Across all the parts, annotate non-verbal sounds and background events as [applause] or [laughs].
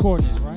recording this, right?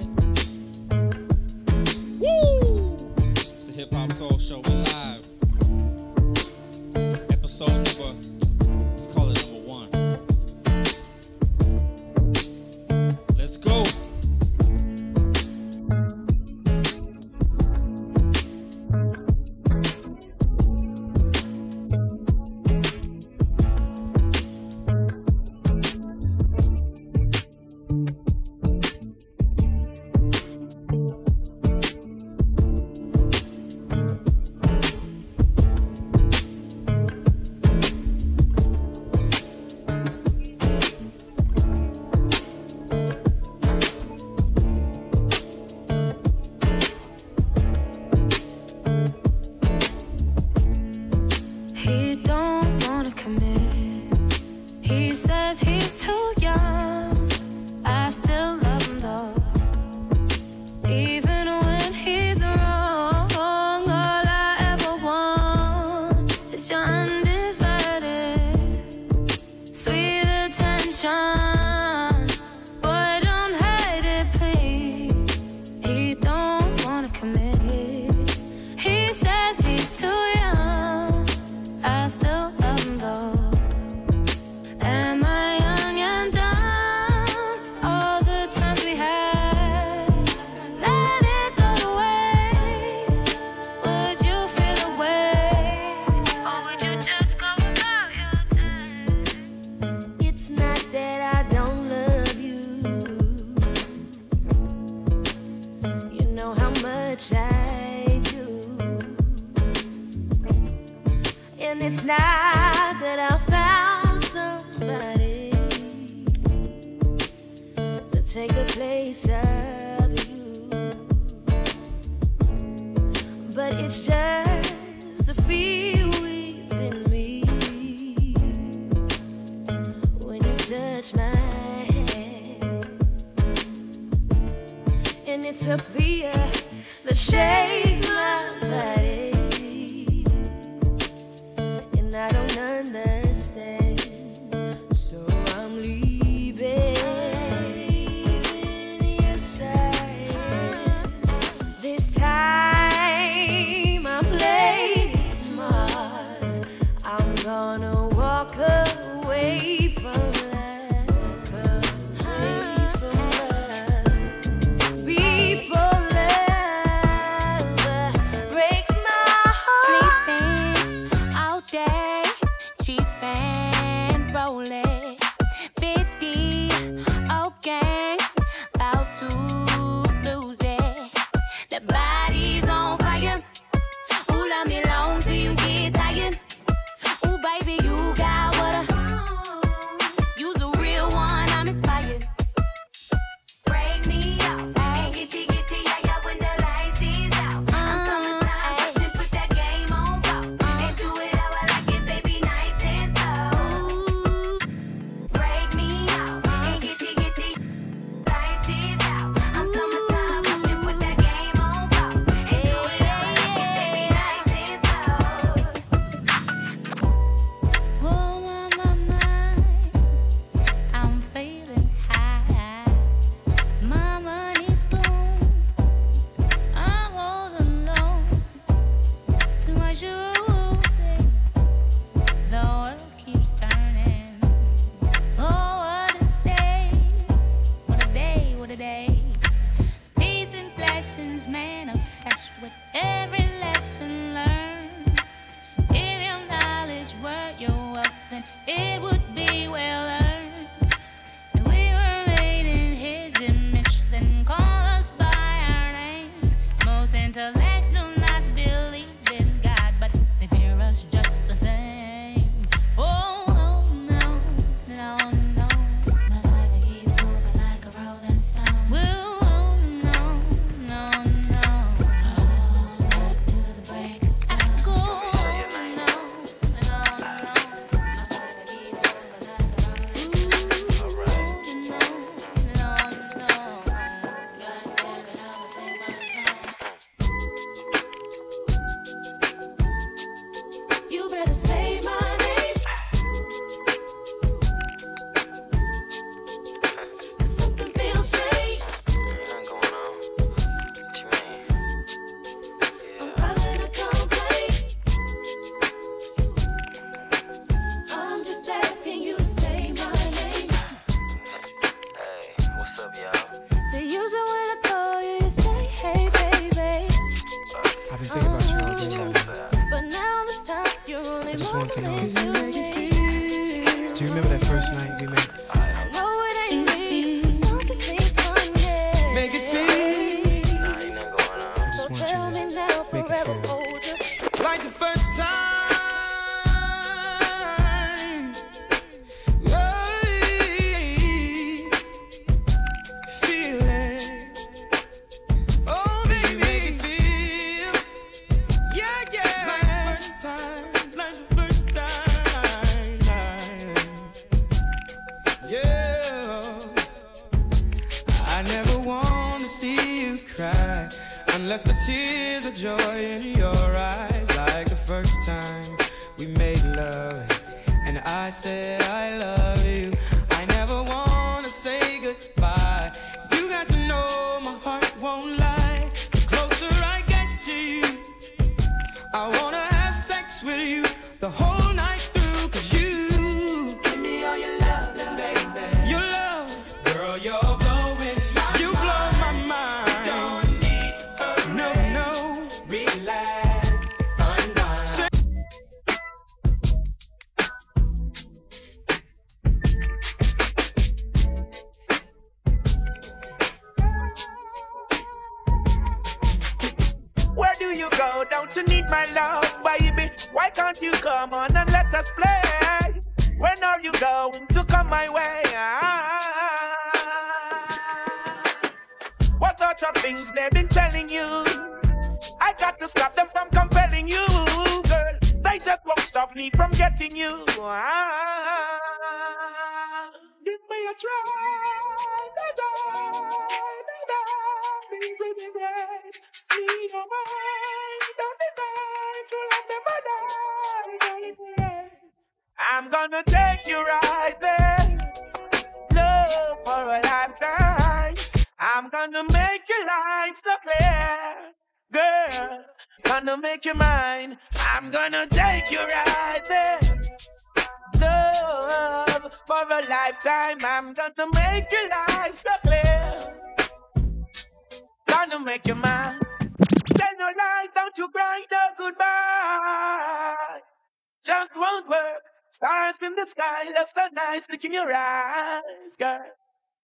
eyes, girl.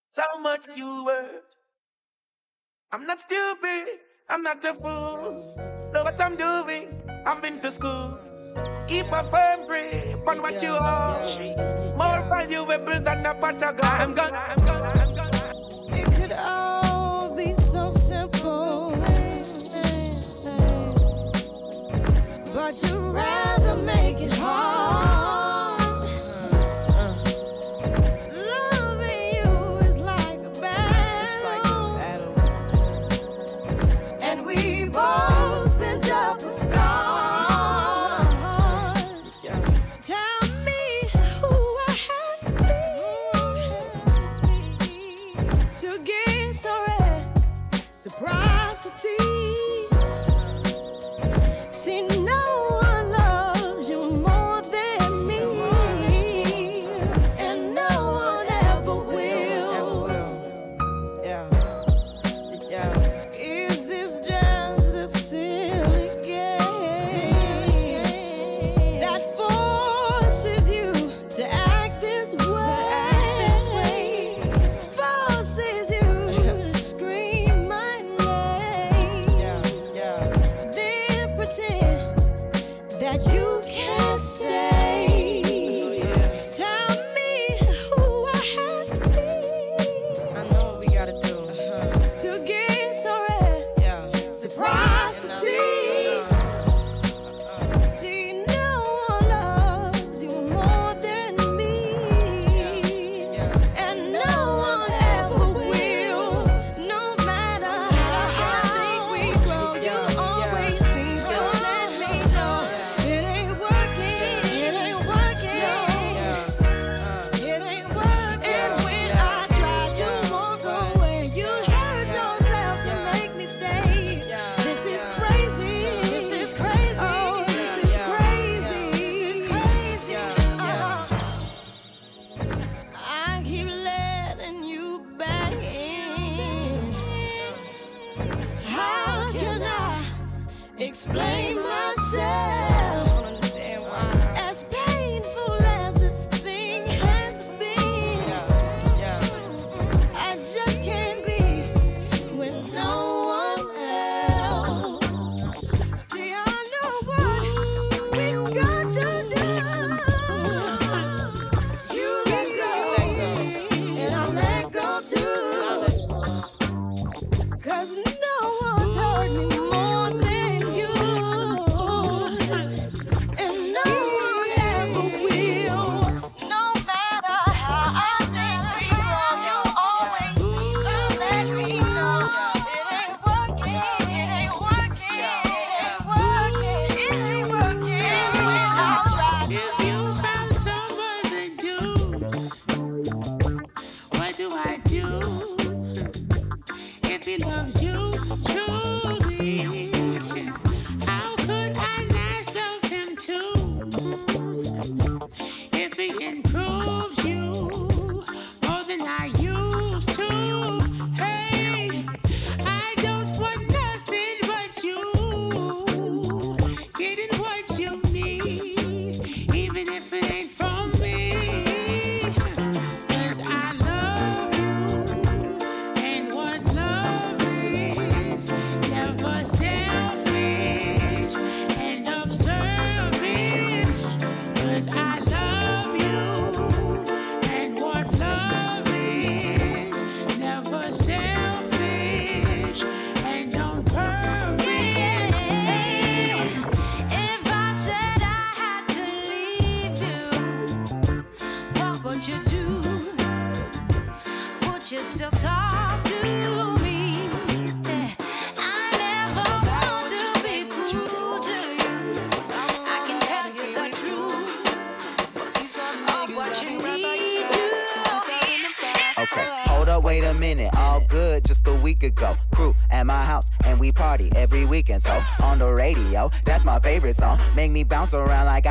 So much you worth. I'm not stupid. I'm not a fool. Know what I'm doing. I've been to school. Keep a firm grip on what you are. More valuable than a patagon. I'm. I'm gone. I'm gone. It could all be so simple. But you'd rather make it hard.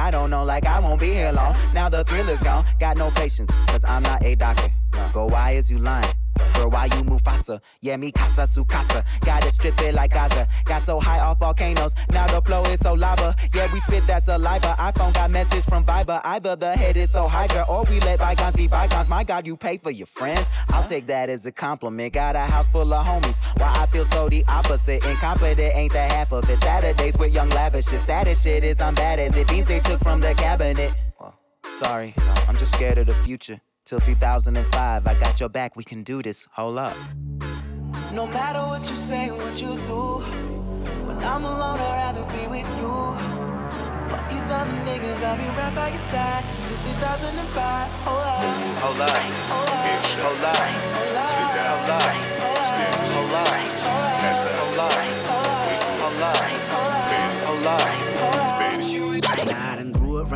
I don't know, like I won't be here long. Now the thrill is gone, got no patience, cause I'm not a doctor. Go, why is you lying? Yeah, me casa su casa. Gotta strip it like Gaza. Got so high off volcanoes. Now the flow is so lava. Yeah, we spit that saliva. iPhone got message from Viber. Either the head is so hydra or we let bygones be bygones. My God, you pay for your friends. I'll take that as a compliment. Got a house full of homies. Why I feel so the opposite. Incompetent ain't the half of it. Saturdays with young lavish. The saddest shit is I'm bad as it. These they took from the cabinet. Sorry, I'm just scared of the future. Till 2005, I got your back, we can do this. Hold up. No matter what you say, what you do, when I'm alone, I'd rather be with you. Fuck these other niggas, I'll be right by your side till 2005. Hold up, Hold up. hold up, Hold up.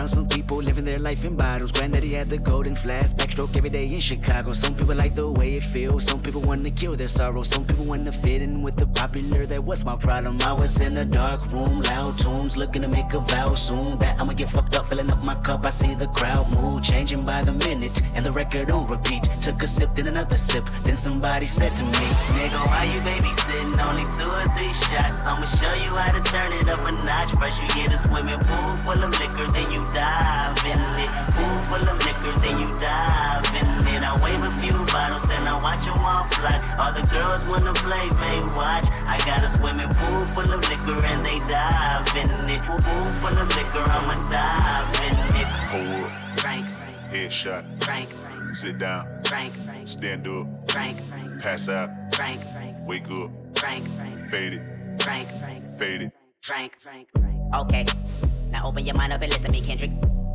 Around some people living their life in bottles. Granddaddy had the golden flask, backstroke every day in Chicago. Some people like the way it feels. Some people want to kill their sorrow. Some people want to fit in with the popular. That was my problem. I was in a dark room, loud tunes, looking to make a vow soon. That I'ma get fucked up, filling up my cup. I see the crowd mood changing by the minute, and the record on repeat. Took a sip, then another sip. Then somebody said to me, Nigga, why you babysitting? Only two or three shots. I'ma show you how to turn it up a notch. First you get a swimming pool full of liquor, then you dive in it. Pool full of liquor, then you dive in it. I wave a few bottles, then I watch them all fly. All the girls wanna play, they watch. I got a swimming pool full of liquor and they dive in it. Pool pool full of liquor, I'ma dive in it. Hold up, Frank, headshot, Frank, sit down, Frank, stand up, Frank, pass out, Frank, wake up, Frank, fade it, Frank, Frank, fade it. Frank, Frank, Okay, now open your mind up and listen me, Kendrick.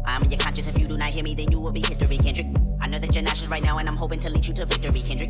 I'm in your conscience. If you do not hear me, then you will be history, Kendrick. I know that you're nauseous right now, and I'm hoping to lead you to victory, Kendrick.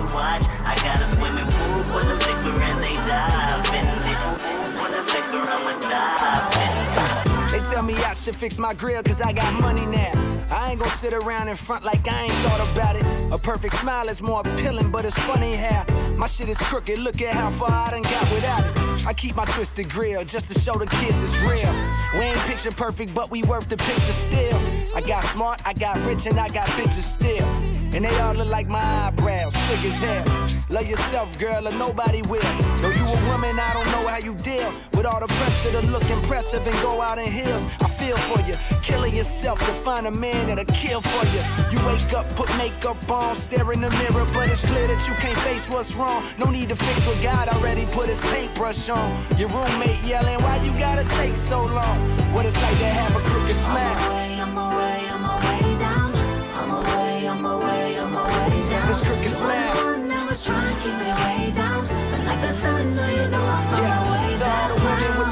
they watch. I got a swimming pool full of liquor and they it. Pool full liquor, I'ma dive. They tell me I should fix my grill cause I got money now. I ain't gonna sit around in front like I ain't thought about it. A perfect smile is more appealing, but it's funny how my shit is crooked. Look at how far I done got without it. I keep my twisted grill just to show the kids it's real. We ain't picture perfect, but we worth the picture still. I got smart, I got rich, and I got bitches still. And they all look like my eyebrows, thick as hell. Love yourself, girl, or nobody will. Though you a woman, I don't know how you deal with all the pressure to look impressive and go out in heels. I feel for you, killing yourself to find a man that'll kill for you. You wake up, put makeup on, stare in the mirror, but it's clear that you can't face what's wrong. No need to fix what God already put his paintbrush on. Your roommate yelling, why you gotta take so long? What it's like to have a crooked smile. I'm away, I'm away down. I'm away, I'm away, I'm away down. This crooked smile. One that was trying to keep me way down.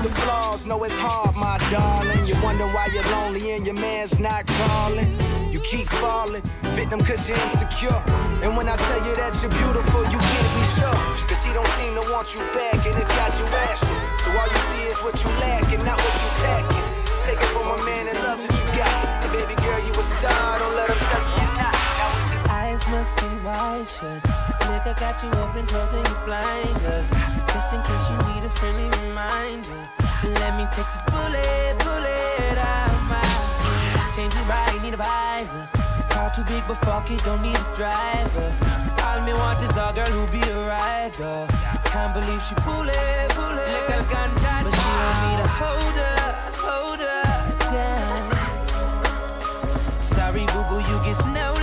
The flaws know it's hard, my darling. You wonder why you're lonely and your man's not calling. You keep falling, victim cause you're insecure. And when I tell you that you're beautiful, you can't be sure. Cause he don't seem to want you back and it's got you asking. So all you see is what you lack and not what you packing. Take it from a man that loves what you got. And baby girl, you a star, don't let him tell you must be wide shut. Nigga got you open, closing your blinders. Just in case you need a friendly reminder. Let me take this bullet, bullet out my. Change your body, need a visor. Car too big, but fuck it, don't need a driver. All me want is a girl who be a rider. Can't believe she pull it. Like a gun but she want me to hold her, hold her down. Sorry, boo boo, you get no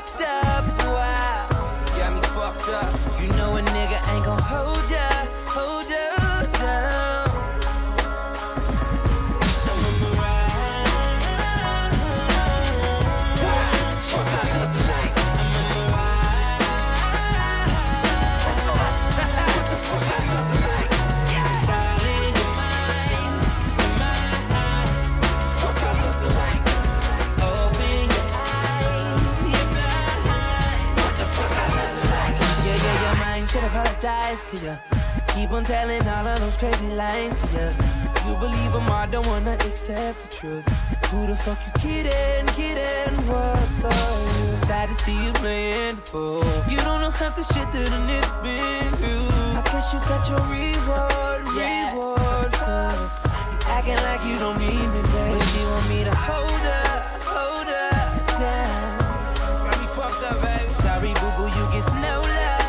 fucked up. Wow, got me fucked up. Apologize to ya. Keep on telling all of those crazy lies to ya. You believe them, I don't wanna accept the truth. Who the fuck you kidding, kidding? What's the? Sad to see you playing fool. You don't know half the shit that a nigga been through. I guess you got your reward, reward. huh? You acting like you don't need me, baby. But she want me to hold her, hold her down. Got me fucked up, baby. Sorry, boo boo, you get no love,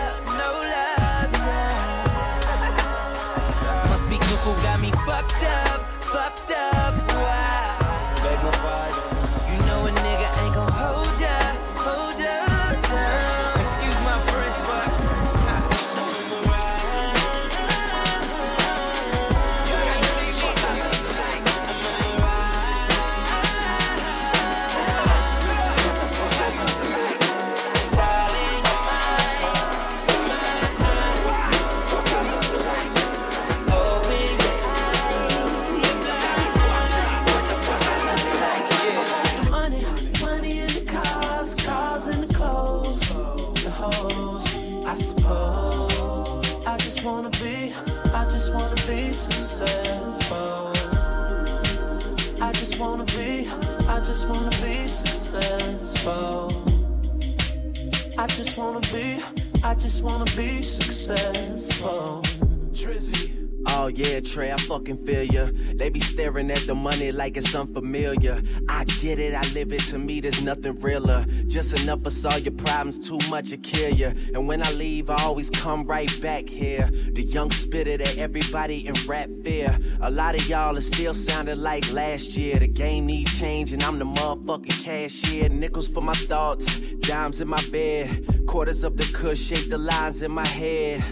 like it's unfamiliar. I get it, I live it. To me, there's nothing realer. Just enough for solve your problems, too much to kill ya. And when I leave, I always come right back here. The young spitter that everybody in rap fear. A lot of y'all are still sounding like last year. The game needs changing. I'm the motherfucking cashier. Nickels for my thoughts, dimes in my bed. Quarters of the cush shape the lines in my head.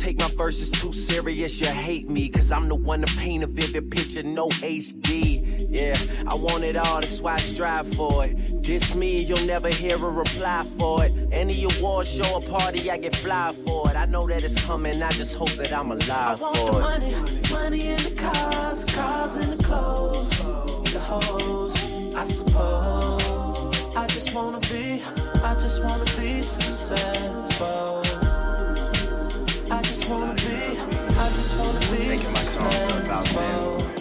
Take my verses too serious, you hate me. Cause I'm the one to paint a vivid picture, no HD. Yeah, I want it all, that's why I strive for it. Diss me, you'll never hear a reply for it. Any award show or party, I get fly for it. I know that it's coming, I just hope that I'm I alive want for the it. money, money in the cars, cars in the clothes, the hoes, I suppose. I just wanna be, I just wanna be successful. I just wanna be, I just wanna be Making my songs about successful.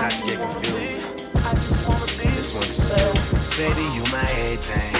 Not to get confused. I just wanna be This one's. Baby, you my everything.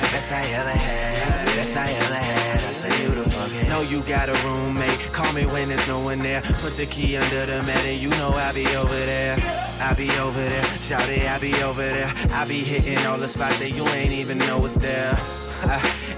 best I ever had, best I ever had. I say you the fucking. Know you got a roommate, call me when there's no one there. Put the key under the mat and you know I be over there. I be over there, shout it, I be over there. I be hitting all the spots that you ain't even know was there. [laughs]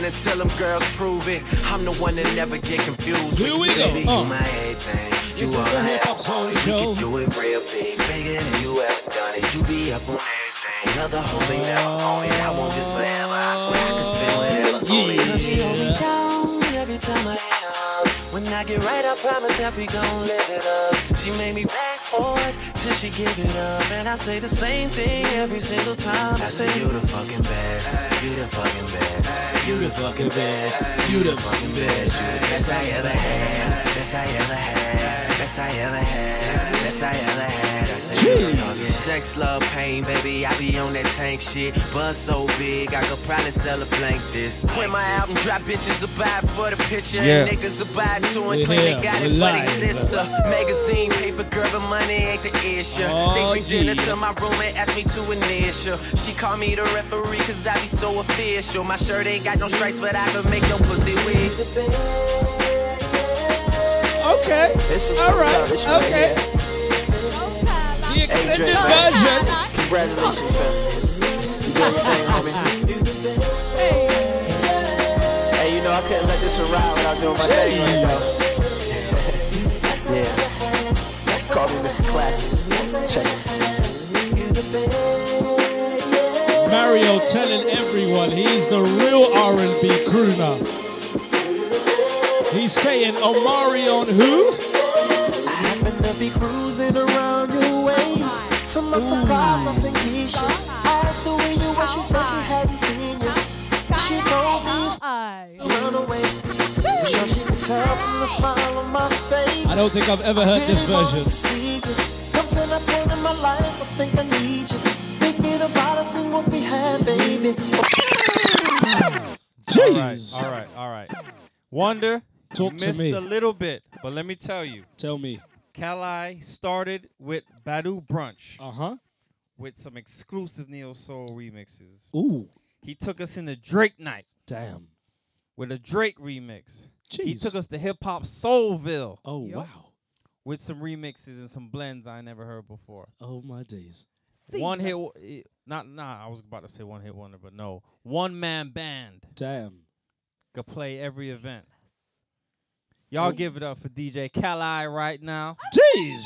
And until them girls prove it, I'm the one that never get confused. Here we go. Baby, Uh. you my everything. You This is all the I Hip ever Hop Soul wanted. We can do it real big, bigger than you ever done it. You be up on everything. Other hoes ain't never on it. I want this forever. I swear I can spend whatever on it. Cause she hold me down every time I up. When I get right, I promise that we gon' live it up. She made me back for it till she give it up. And I say the same thing every single time. I say, You the fucking best. You the fucking best. You the fucking best. You the fucking best. You the best I ever had. Best I ever had. Best I ever had. Best I ever had. Say, Sex, love, pain, baby. I be on that tank shit. Buzz so big, I could probably sell a blank this. When my album drop, bitches will buy it for the picture. Yeah. And niggas will buy it too and here. they got We're it for their sister. Magazine, paper, girl, but money ain't the issue. Oh, they bring dinner yeah. to my room and ask me to initial. She call me the referee cause I be so official. My shirt ain't got no stripes, but I can make your pussy weak. Okay. All right. summertime. It's right Okay. The Hey, extended man. version. Congratulations, fam. You doing your thing, homie. Hey, you know I couldn't let this ride without doing my thing, right, though. yeah. Call me Mr. Classic. Check it. Mario telling everyone he's the real R&B crooner. He's saying oh, Omarion who? Happen to be cruising around your way. To my surprise, I seen Keisha. I asked her where you were, she said she hadn't seen you. She told me you run away. I'm sure she could tell from the smile on my face. I don't think I've ever heard this version. to see you. Come to that point in my life, I think I need you. Thinking about us and what we had, baby. [laughs] Jeez. All right, all right, all right. Wonder, Talk you to missed me. a little bit, but let me tell you. Tell me. Kali started with Badu Brunch. Uh huh. With some exclusive neo soul remixes. Ooh. He took us into Drake night. Damn. With a Drake remix. He Jeez. took us to hip hop Soulville. Oh wow. With some remixes and some blends I never heard before. Oh my days. One hit, wo- eh, not nah. I was about to say one hit wonder, but no, one man band Damn. could play every event. Y'all give it up for DJ Kali right now. Jeez.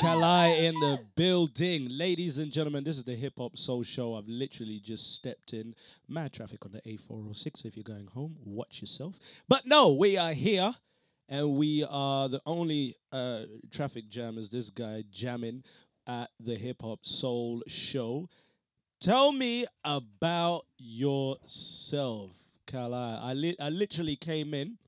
Kali in the building. Ladies and gentlemen, this is the Hip Hop Soul Show. I've literally just stepped in. Mad traffic on the A406. If you're going home, watch yourself. But no, we are here and we are the only uh, traffic jam as this guy jamming at the Hip Hop Soul Show. Tell me about yourself, Kali. I, li- I literally came in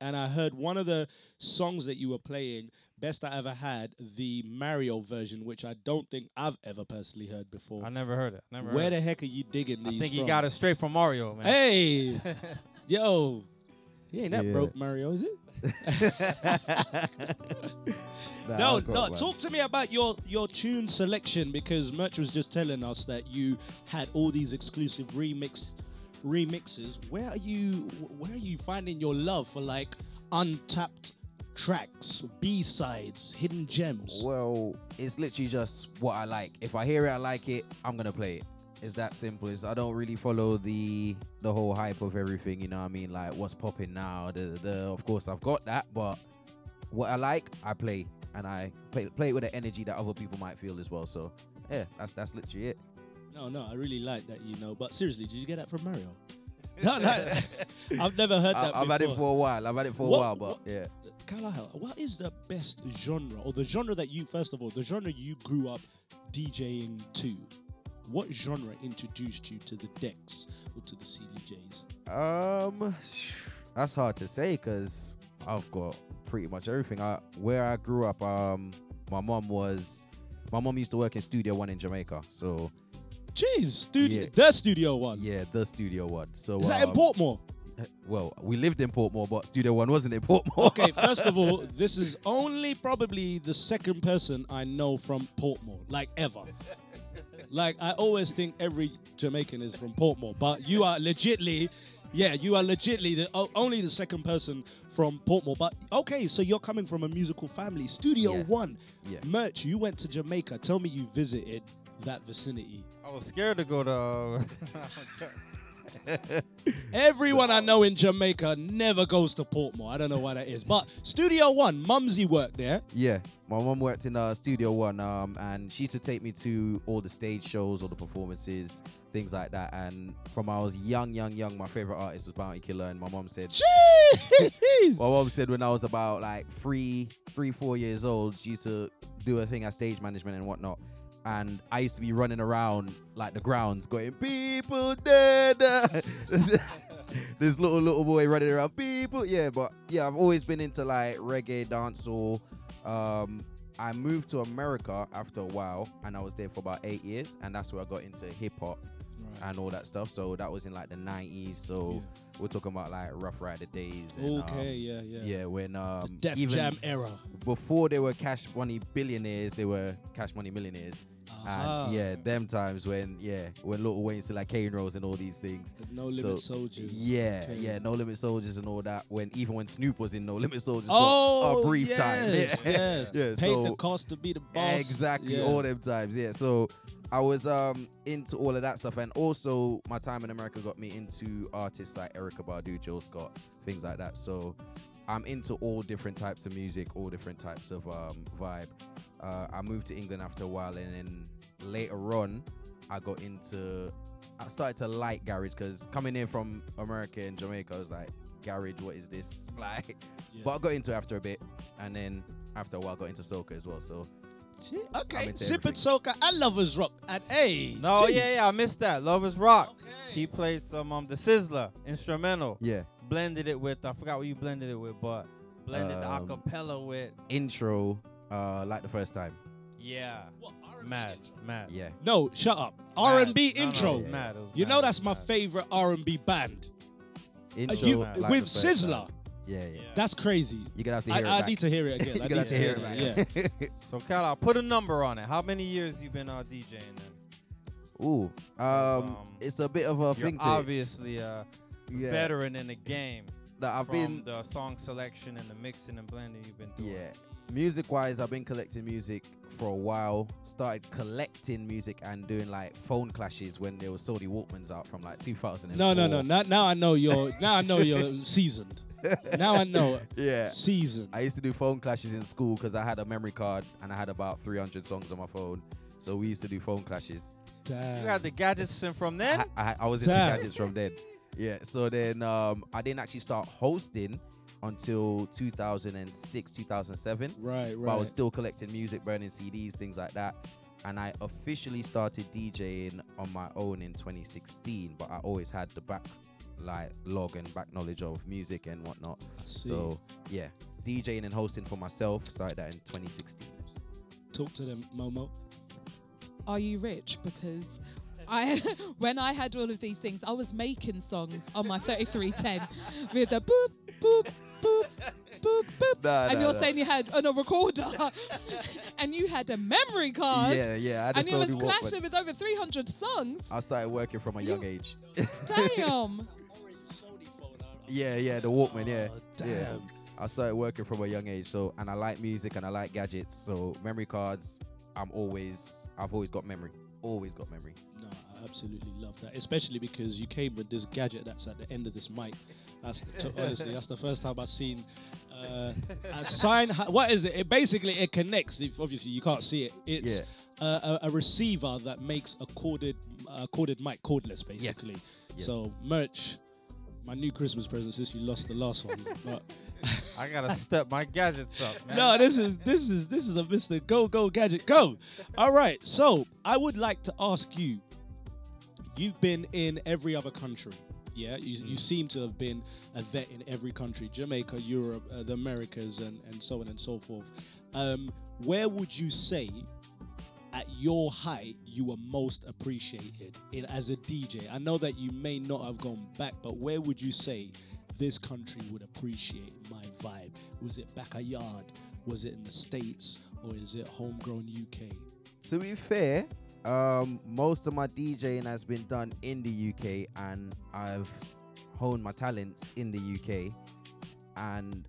and I heard one of the songs that you were playing, Best I Ever Had, the Mario version, which I don't think I've ever personally heard before. I never heard it. Never Where heard the it. heck are you digging these I think he from? got it straight from Mario, man. Hey, [laughs] yo, he ain't that Yeah. broke, Mario, is it? [laughs] [laughs] Nah, no, no. Talk to me about your your tune selection because Merch was just telling us that you had all these exclusive remix remixes. Where are you? Where are you finding your love for like untapped tracks, B sides, hidden gems? Well, it's literally just what I like. If I hear it, I like it, I'm gonna play it. It's that simple. It's, I don't really follow the the whole hype of everything. You know what I mean? Like what's popping now. The the of course I've got that, but what I like, I play, and I play play it with the energy that other people might feel as well. So yeah, that's that's literally it. No, no, I really like that, you know. But seriously, did you get that from Mario? [laughs] no, no, I've never heard that. I've had it for a while. I've had it for a What- while, but what- yeah. Carlisle, what is the best genre, or the genre that you, first of all, the genre you grew up DJing to? What genre introduced you to the decks or to the CDJs? Um, that's hard to say because I've got pretty much everything. I where I grew up, um, my mom was, my mom used to work in Studio One in Jamaica. So, Jeez, studio, Yeah. the Studio One. yeah, the Studio One. So Is that in um, Portmore? Well, we lived in Portmore, but Studio One wasn't in Portmore. Okay, [laughs] first of all, this is only probably the second person I know from Portmore, like ever. Like I always think every Jamaican is from Portmore, but you are legitly, yeah, you are legitly the o- only the second person from Portmore. But okay, so you're coming from a musical family. Studio Yeah. One, Yeah. merch. You went to Jamaica. Tell me you visited that vicinity. I was scared to go to. [laughs] [laughs] Everyone I know in Jamaica never goes to Portmore. I don't know why that is. But Studio One, Mumsy worked there. Yeah, my mom worked in uh, Studio One, um, and she used to take me to all the stage shows, all the performances, things like that. And from I was young, young, young, my favorite artist was Bounty Killer, and my mom said, "Jeez." [laughs] my mom said when I was about like three, three, four years old, she used to do a thing as stage management and whatnot. And I used to be running around like the grounds, going people dead. [laughs] this little little boy running around, people. Yeah, but yeah, I've always been into like reggae, dancehall. Um, I moved to America after a while, and I was there for about eight years, and that's where I got into hip hop and all that stuff. So that was in like the '90s. So we're talking about like Ruff Ryder days. And, Okay, um, yeah, yeah. Yeah, when um, Def even Jam era. Before they were cash money billionaires, they were cash money millionaires. Ah. And yeah, them times when yeah, when Lil Wayne still like Kane Rose and all these things. No Limit Soldiers. Yeah, Okay. yeah, No Limit Soldiers and all that. When even when Snoop was in No Limit Soldiers Oh, for a brief time. yes, [laughs] Yeah, yes. yeah. Paid so the cost to be the boss. Exactly, Yeah. all them times. Yeah. So I was um into all of that stuff, and also my time in America got me into artists like Erykah Badu, Jill Scott, things like that. So I'm into all different types of music, all different types of um vibe. Uh, I moved to England after a while, and then later on, I got into. I started to like garage because coming in from America and Jamaica, I was like, garage, what is this? [laughs] Like, but I got into it after a bit, and then after a while, got into soca as well. So Okay, Sip and Soca and Lovers Rock. And hey. No, jeez. yeah, yeah, I missed that. Lovers Rock. He played some um the Sizzla instrumental. Yeah. Blended it with I forgot what you blended it with, but blended Um, the acapella with intro, uh, like the first time. yeah. Mad, mad. Yeah. No, shut up. R&B No, no, intro. mad, you mad, know that's was my favorite R&B band. Uh, Intro, you, like with Sizzla. time. Yeah, yeah. That's crazy. You're gonna have to I, hear it I back. need to hear it again. [laughs] You're I gonna need have to hear it [laughs] Yeah. So Cal, I'll put a number on it. How many years you been uh, DJing then? Ooh, um, it's a bit of a You're thing to it. obviously a Yeah. veteran in the game. That I've from been- the song selection and the mixing and blending you've been doing. Yeah. Music wise, I've been collecting music for a while. Started collecting music and doing like phone clashes when there was Sony Walkmans out from like 2004. No, no, no. Now, now I know you're. Now I know you're [laughs] seasoned. Now I know. [laughs] Yeah. Season. I used to do phone clashes in school because I had a memory card and I had about 300 songs on my phone. So we used to do phone clashes. Damn. You had the gadgets from then? I, I, I was into Damn. gadgets from then. Yeah. So then um, I didn't actually start hosting until 2006, 2007. Right, right. But I was still collecting music, burning CDs, things like that. And I officially started DJing on my own in 2016. But I always had the back like log and back knowledge of music and whatnot. So yeah, DJing and hosting for myself started that in 2016. Talk to them, Momo. Are you rich? Because I, [laughs] when I had all of these things, I was making songs on my 3310 with a boop, boop, boop, boop, boop. Nah, and nah, you're nah. saying you had on a recorder, [laughs] and you had a memory card. Yeah, yeah, I and you was Sony clashing with over 300 songs. I started working from a young age. Damn. [laughs] Yeah, yeah, the Walkman, yeah. Yeah. damn. I started working from a young age, so and I like music and I like gadgets. So memory cards, I'm always I've always got memory. Always got memory. No, I absolutely love that, especially because you came with this gadget that's at the end of this mic. That's t- [laughs] honestly, that's the first time I've seen uh, a sign. ha- What is it? It basically it connects. If obviously you can't see it, it's uh, a, a receiver that makes a corded a corded mic cordless, basically. Yes. So merch. My new Christmas present since you lost the last one, [laughs] but I gotta step my gadgets up, [laughs] man. no, this is this is this is a Mr. Go Go Gadget Go. All right, so I would like to ask you. You've been in every other country, yeah. You, you seem to have been a vet in every country: Jamaica, Europe, uh, the Americas, and and so on and so forth. Um, where would you say, at your height, you were most appreciated in as a DJ? I know that you may not have gone back, but where would you say? This country would appreciate my vibe. Was it backyard? Was it in the States? Or is it homegrown UK? To be fair, um, most of my DJing has been done in the UK, and I've honed my talents in the UK. And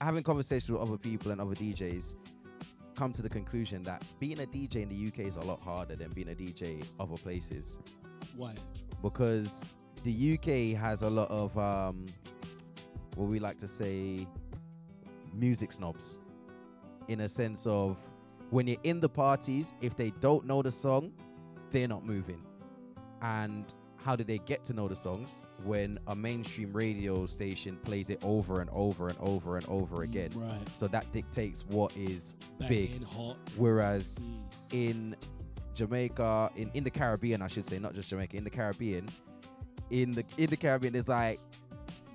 having conversations with other people and other DJs, come to the conclusion that being a DJ in the UK is a lot harder than being a DJ other places Why? because the UK has a lot of um, what we like to say, music snobs, in a sense of when you're in the parties, if they don't know the song, they're not moving. And how do they get to know the songs when a mainstream radio station plays it over and over and over and over mm, again? right. So that dictates what is Banging, big. hot. Whereas mm. in Jamaica, in, in the Caribbean, I should say, not just Jamaica, in the Caribbean, in the in the Caribbean, it's like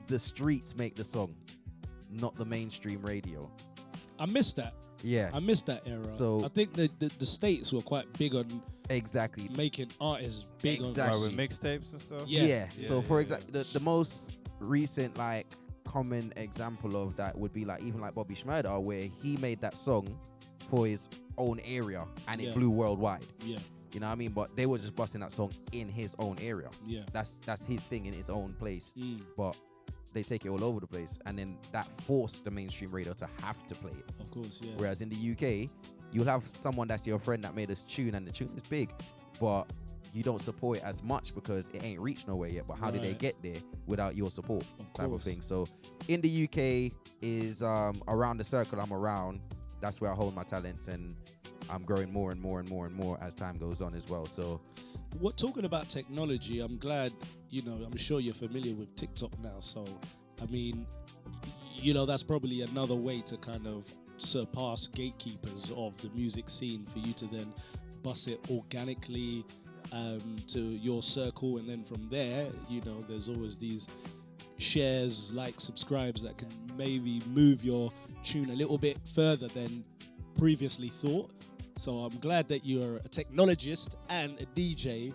the streets make the song, not the mainstream radio. I missed that. Yeah. I missed that era. So- I think the, the the states were quite big on exactly making artists big Exactly. on with mixtapes and stuff. Yeah. So for example, the, the most recent like common example of that would be like even like Bobby Shmurda, where he made that song for his own area and it Yeah. blew worldwide. Yeah. You know what I mean? But they were just busting that song in his own area. Yeah. That's that's his thing in his own place. Mm. But they take it all over the place, and then that forced the mainstream radio to have to play it. Of course, yeah. Whereas in the UK, you'll have someone that's your friend that made this tune, and the tune is big, but you don't support it as much because it ain't reached nowhere yet. But how did they get there without your support? type of thing. So in the UK is um, around the circle I'm around. That's where I hold my talents, and I'm growing more and more and more and more as time goes on as well. So What talking about technology? I'm glad you know. I'm sure you're familiar with TikTok now. So, I mean, you know, that's probably another way to kind of surpass gatekeepers of the music scene for you to then bus it organically um, to your circle, and then from there, you know, there's always these shares, like, subscribes that can maybe move your tune a little bit further than previously thought. So I'm glad that you're a technologist and a DJ,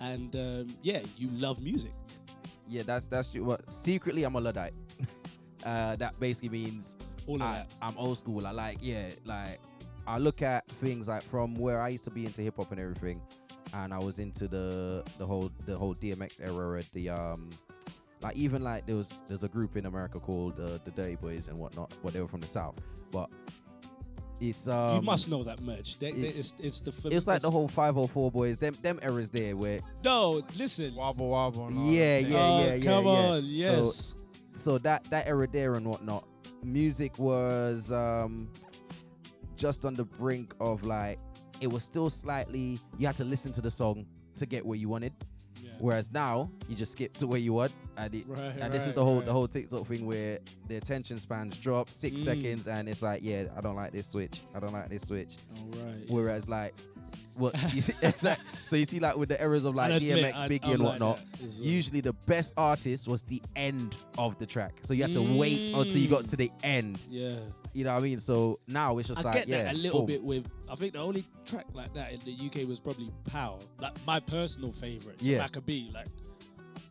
and um, yeah, you love music. yeah, that's that's true. What secretly I'm a luddite. [laughs] uh, that basically means I. I'm old school. I like yeah, like I look at things like from where I used to be into hip hop and everything, and I was into the the whole the whole DMX era the um. Like even like there was there's a group in America called uh, the Dirty Boys and whatnot, but they were from the south. But it's um you must know that merch. They- they- it- it's, it's the. it's like the whole 504 boys, them them eras there where No, listen. Wobble wobble. and all yeah, that. yeah, Oh, yeah, yeah. come yeah. on, So- yes. So, that that era there and whatnot, music was um just on the brink of like it was still slightly you had to listen to the song to get where you wanted. Whereas now you just skip to where you want, and, it, Right, and this is the whole right. the whole TikTok thing where the attention spans drop six Mm. seconds, and it's like, yeah, I don't like this switch, I don't like this switch. All right. Whereas like, what? [laughs] you see- [laughs] exact- so you see like with the eras of like I'll admit, DMX, Biggie, I'm and like whatnot, that as well. usually the best artist was the end of the track. So you had to wait until you got to the end. Yeah. You know what I mean? So now it's just I like get yeah, that a little boom. bit with. I think the only track like that in the UK was probably "Power," like my personal favorite. Yeah. Maccabee, like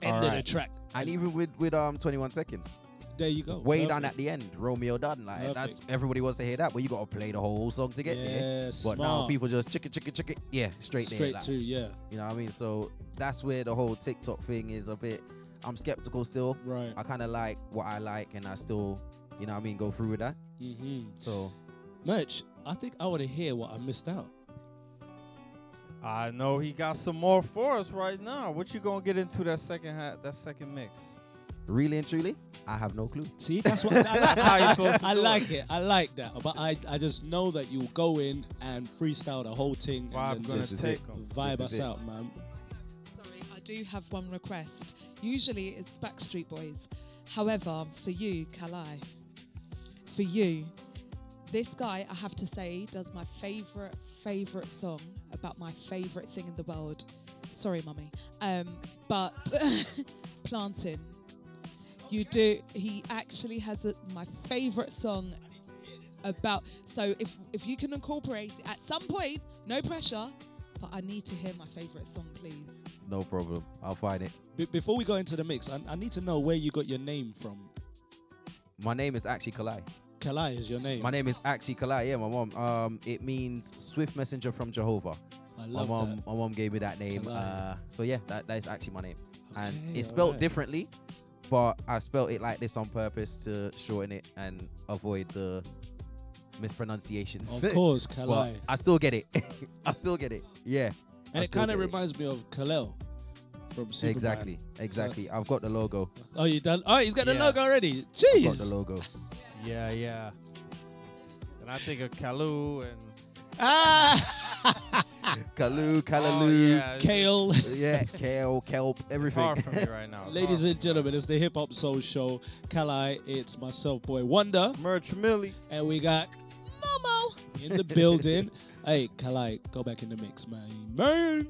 end of Alright. the track. And even with with um 21 seconds. There you go. Way down at the end, Romeo Dunn. Like that's everybody wants to hear that, but you gotta play the whole song to get there. Yeah, But now people just chicka chicka chicka, Yeah, straight, there. Straight like. to yeah. You know what I mean? So that's where the whole TikTok thing is a bit. I'm skeptical still. Right. I kind of like what I like, and I still, you know what I mean, go through with that. Mm-hmm. So Merch, I think I want to hear what I missed out. I know he got some more for us right now. What you gonna get into that second half, that second mix? Really and truly, I have no clue. See, that's what I like. That's how you're supposed to I do like it. it. I like that. But I, I just know that you'll go in and freestyle the whole thing Vibe and gonna then just take 'em. vibe This us is it. out, man. Sorry, I do have one request. Usually it's Backstreet Boys. However, for you, Kali, for you, this guy, I have to say, does my favorite, favorite song about my favorite thing in the world. Sorry, mummy. Um, but [laughs] Planting. You do. He actually has a, my favorite song about. So if if you can incorporate it at some point, no pressure, but I need to hear my favorite song, please. No problem. I'll find it. Be- before we go into the mix, I, I need to know where you got your name from. My name is actually Kali. Kali is your name. My name is actually Kali. Yeah, my mom. Um, it means swift messenger from Jehovah. I my love mom. that. My mom gave me that name. Uh, so yeah, that, that is actually my name, and it's spelled alright. differently, but I spelled it like this on purpose to shorten it and avoid the mispronunciations. Of course, Kali. But I still get it. [laughs] I still get it. Yeah. And I it kind of reminds it. me of Kal-El from Superman. Exactly. Exactly. I've got the logo. Oh, you done? Oh, he's got the logo already. Jeez. I've got the logo. Yeah, yeah. And I think of Kalu and. Ah! [laughs] [laughs] Kalu, oh, Kalaloo, yeah. Kale. [laughs] yeah, kale, kelp, everything. It's hard for me right now. It's Ladies and gentlemen, it's the Hip Hop Soul Show. Kali, it's myself, Boy Wonder. Merch Millie. And we got Momo in the [laughs] building. hey, Kali, go back in the mix, man. Man.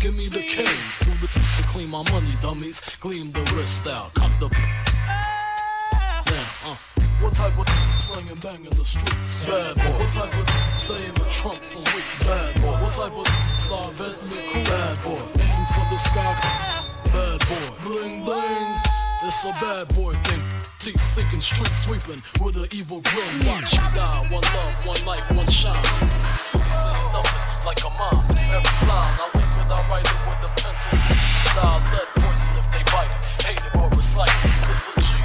Give me the cane. Do the to clean my money, dummies. Gleam the wrist out. Cock the. Damn, uh. What type of [laughs] slang and bang in the streets? Bad boy. What type of [laughs] stay in the trunk for weeks? Bad boy. What type of [laughs] fly Bentley cruise? Bad boy. Aim for the sky. Bad boy. Bling bling. It's a bad boy thing. Teeth sinking, street sweeping with an evil grin. Watch you die. One love, one life, one shine. You saying nothing like a mom. Every line I I write it with a pencil. Style lead poison if they bite it. Hate it or recite it. It's a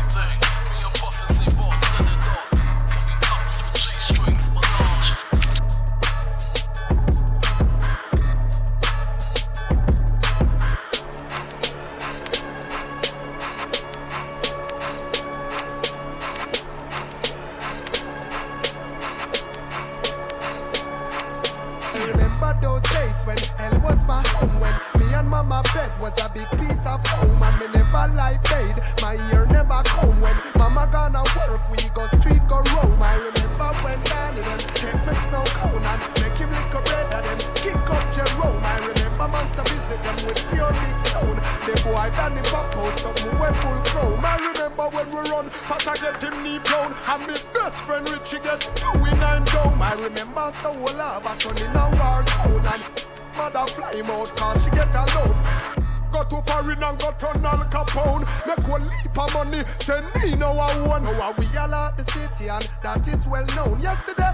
and well known Yesterday,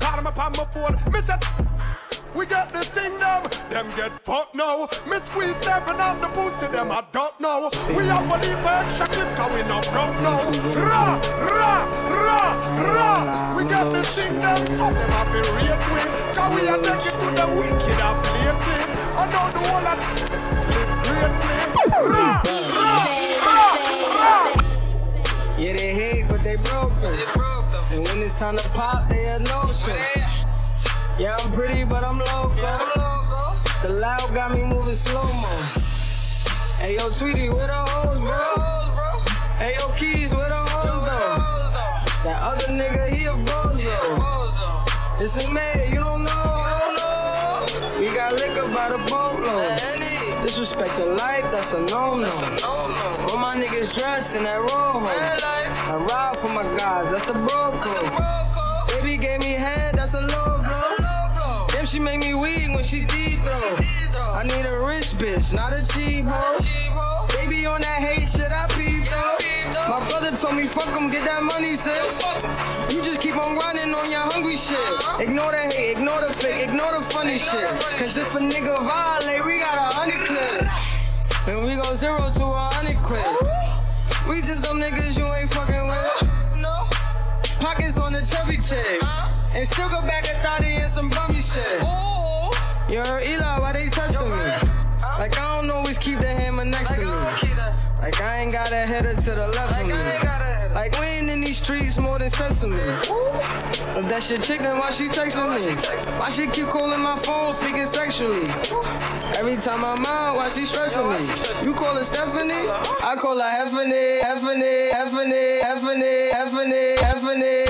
call me upon my phone, me said we get the thing them, them get fucked now. Me squeeze seven on the pussy, them I don't know. We have a leap of extra clip, cause we not broke now. Ra, ra, ra, ra. We get the thing them, so them have to rape we. Cause we are taking to the wicked and play play. I know the whole of live greatly. Ra, ra, ra, ra. Yeah, they hate, but they broke them. It's time to pop, they a notion. Yeah, I'm pretty, but I'm loco. The loud got me moving slow mo. Hey, yo, Tweety, where the hoes, bro? Hey, yo, Keys, where the hoes, though? That other nigga, he a bozo. It's a man, you don't know. We got liquor by the boatload. Disrespect the life, that's a no-no. All my niggas dressed in that rojo. I ride for my guys, that's the bro code. Baby gave me head, that's a low blow. Damn, she make me weak when she deep though. I need a rich bitch, not a cheap hoe. Baby on that hate shit, I peep though. My brother told me fuck 'em, get that money, sis. You just keep on running on your hungry shit. Ignore the hate, ignore the fake, ignore the funny shit. Cause if a nigga violate, we got a hundred clip. And we go zero to a hundred quid. We just them niggas you ain't fucking with. No. Pockets on the chubby chick. And still go back and thotty and some bummy shit. You heard Eli, why they testing me? Like I don't always keep the hammer next to me. Like I ain't got a header to the left of me. Like we ain't in these streets more than sesame. If that shit chick, then why she texting me? Why she keep calling my phone, speaking sexually? Every time I'm out, why she stressing me? You call her Stephanie? I call her Heffany, Heffany, Heffany, Heffany, Heffany, Heffany,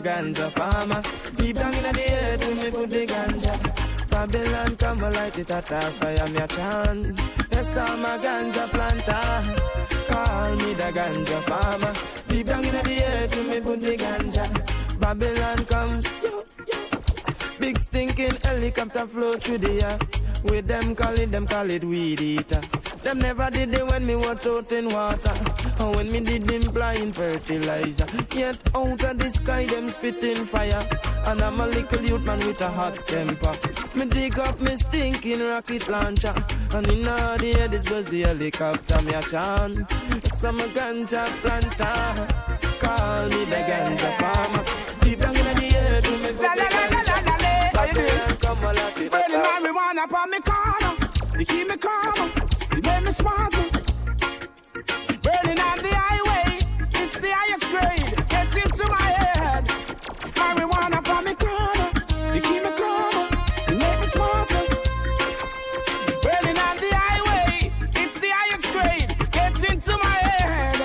Ganja farmer. Deep down in the earth, when me put the ganja. Babylon come light it at our fire, me a chant. Yes, I'm a ganja planter. Call me the ganja farmer. Deep down in the earth, when me put the ganja. Babylon come. Big stinking helicopter flow through the air. With them call it, them call it weed eater. Them never did it when me was out in water. Or when me did implying fertilizer. Yet out of the sky, them spitting fire. And I'm a little youth man with a hot temper. Me dig up me stinking rocket launcher. And in all the air, this was the helicopter me a chant. Some ganja planter. Call me the ganja farmer. Deep down in the earth, we me put the ganja. Babylon come a lot it Burning marijuana upon me corner. You keep me calm. Burning on the highway. It's the highest grade. Gets into my head. Marijuana me. You keep me make me smarter. Burning on the highway. It's the highest grade. Gets into my head.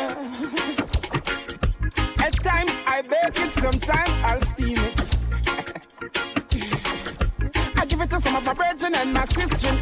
At times I bake it. Sometimes I'll steam it. [laughs] I give it to some of my brethren and my sister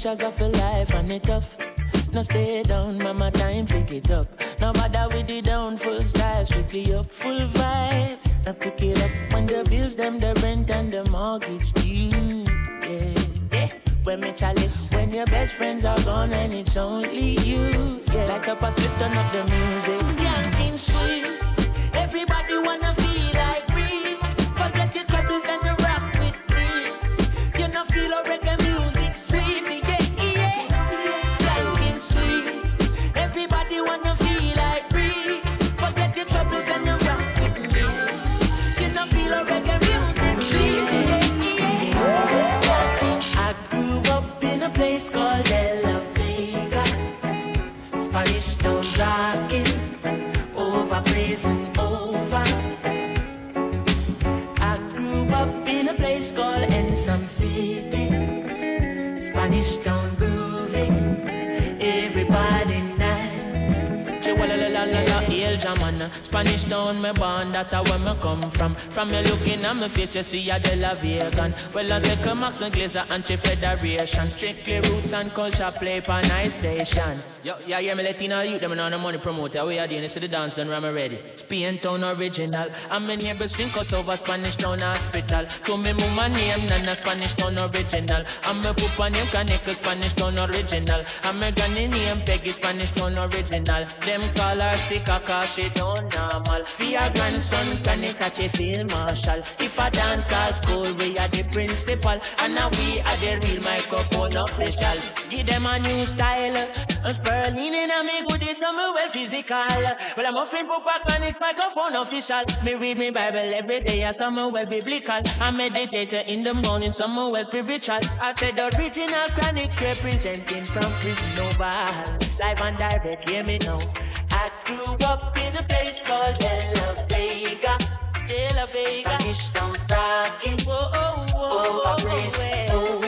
pressures of a life and it tough. No stay down, mama, time pick it up. No bother with the down, full style, strictly up, full vibes. Now pick it up when the bills, them, the rent and the mortgage due. Yeah, yeah. When me chalice, when your best friends are gone and it's only you. Yeah, like a split, turn up the music. Skanking sweet. Everybody wanna feel sea Spanish town, me born, that's where me come from. From me looking at my face, you see a De La Vegan Well, I say Max and Glazer, anti-federation Strictly roots and culture, play for nice station. Yo, yeah, yeah, me Latino youth, them on the money promoter. We are doing this to the dance, done, I'm ready. Spain town original. And my neighbors drink out over Spanish town hospital. To me mama name, Nana Spanish town original. And my papa name, Kaneka Spanish town original. And my granny name, Peggy Spanish town original. Them call her sticker cause she don't normal. For your grandson, Kaneka such a field marshal? If a dance at school, we are the principal. And now we are the real microphone officials Give them a new style. A spurling in a me goodies, I'm well physical. Well, I'm offering book back and it's microphone official. Me read me Bible every day, I some well biblical. I meditate in the morning, some well spiritual. I said the original chronics representing from prison over. Live and direct, hear me now. I grew up in a place called La Vega. De La Vega. Spanish town rocking, whoa, whoa, over blazing over. Welcome.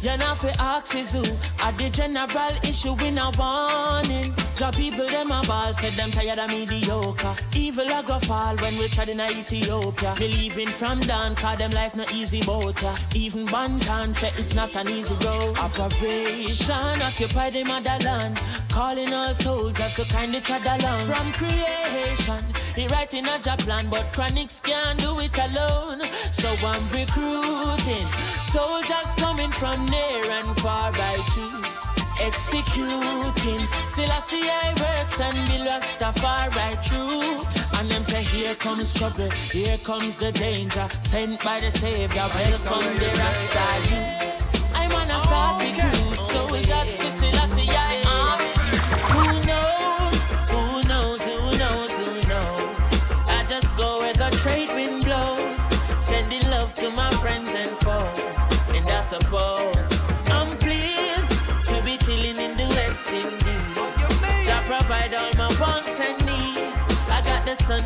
You're not for axes who at the general issue in a warning. Job people them a ball said them tired of mediocre. Evil a go fall when we tried in Ethiopia. Believing from down cause them life no easy boat ya. Even Banton said it's not an easy road. Operation occupy the motherland. Calling all soldiers to kind kindly tread along. From creation, he writing a job plan, but chronics can't do it alone. So I'm recruiting soldiers coming from near and far by choose. Executing Selassie I see I works and be Rastafari true. And them say here comes trouble, here comes the danger. Sent by the Savior, welcome the Rasta youths. I'm on a start recruit, soldiers for Selassie I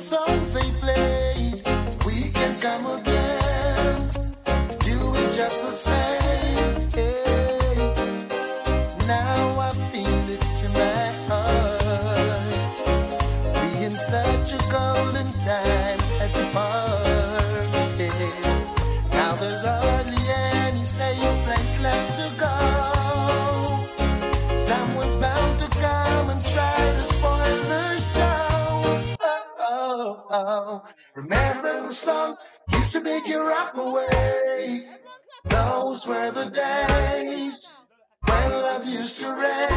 To to make you rock away. Those were the days when love used to reign.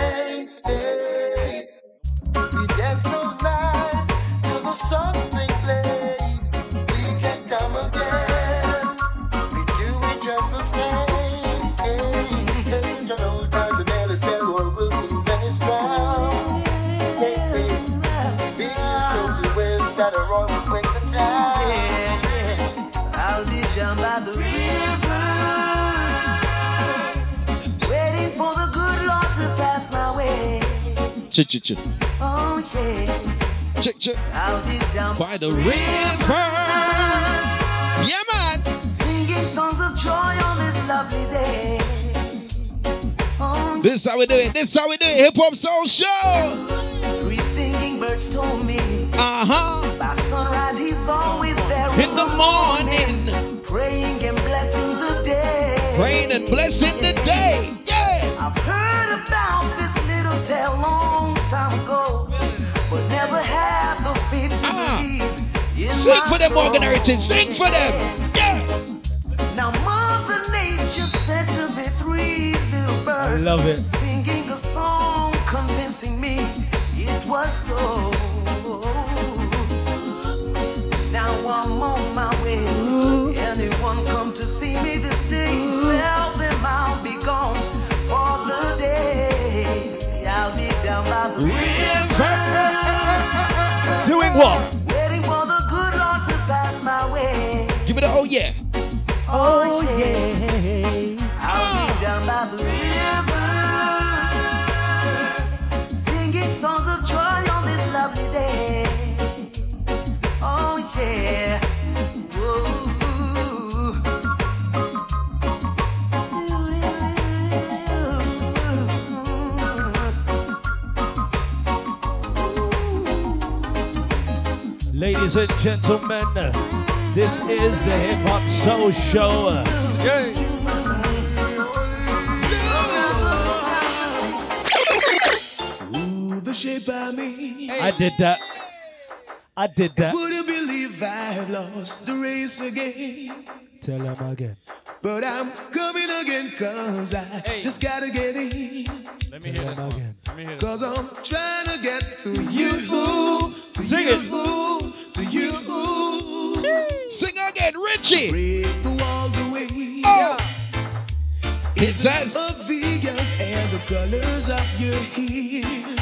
Ch ch ch. Oh yeah, Ch ch. I'll be down By the river. Yeah, man. singing songs of joy on this lovely day. Oh, This is how we do it. This is how we do it. Hip Hop Soul Show. three singing birds told me. Uh huh. By sunrise, he's always there In the morning. praying and blessing the day. Praying and blessing the day. Yeah. I've heard about this little tale long time ago, but never had the faith to believe. Ah. Sing for them. Morgan Heritage. Sing for them. Yeah. Now Mother Nature sent to me three little birds. love it. Singing a song, convincing me it was so. Now I'm on my way. Anyone come to see me river. Doing what? Waiting for the good Lord to pass my way. Give it a oh yeah. Oh yeah, Ladies and gentlemen, this is the Hip Hop Soul Show. Ooh, the shape of me. I did that. I did that. Would you believe I've lost the race again? Tell him again. But I'm coming again cause I just gotta get in. Let me hear this one. Let me hear this Cause I'm trying to get to you. To Sing you, it. To you. Sing again, Richie. Break the walls away. Oh. It It's says- obvious as the colors of your hair.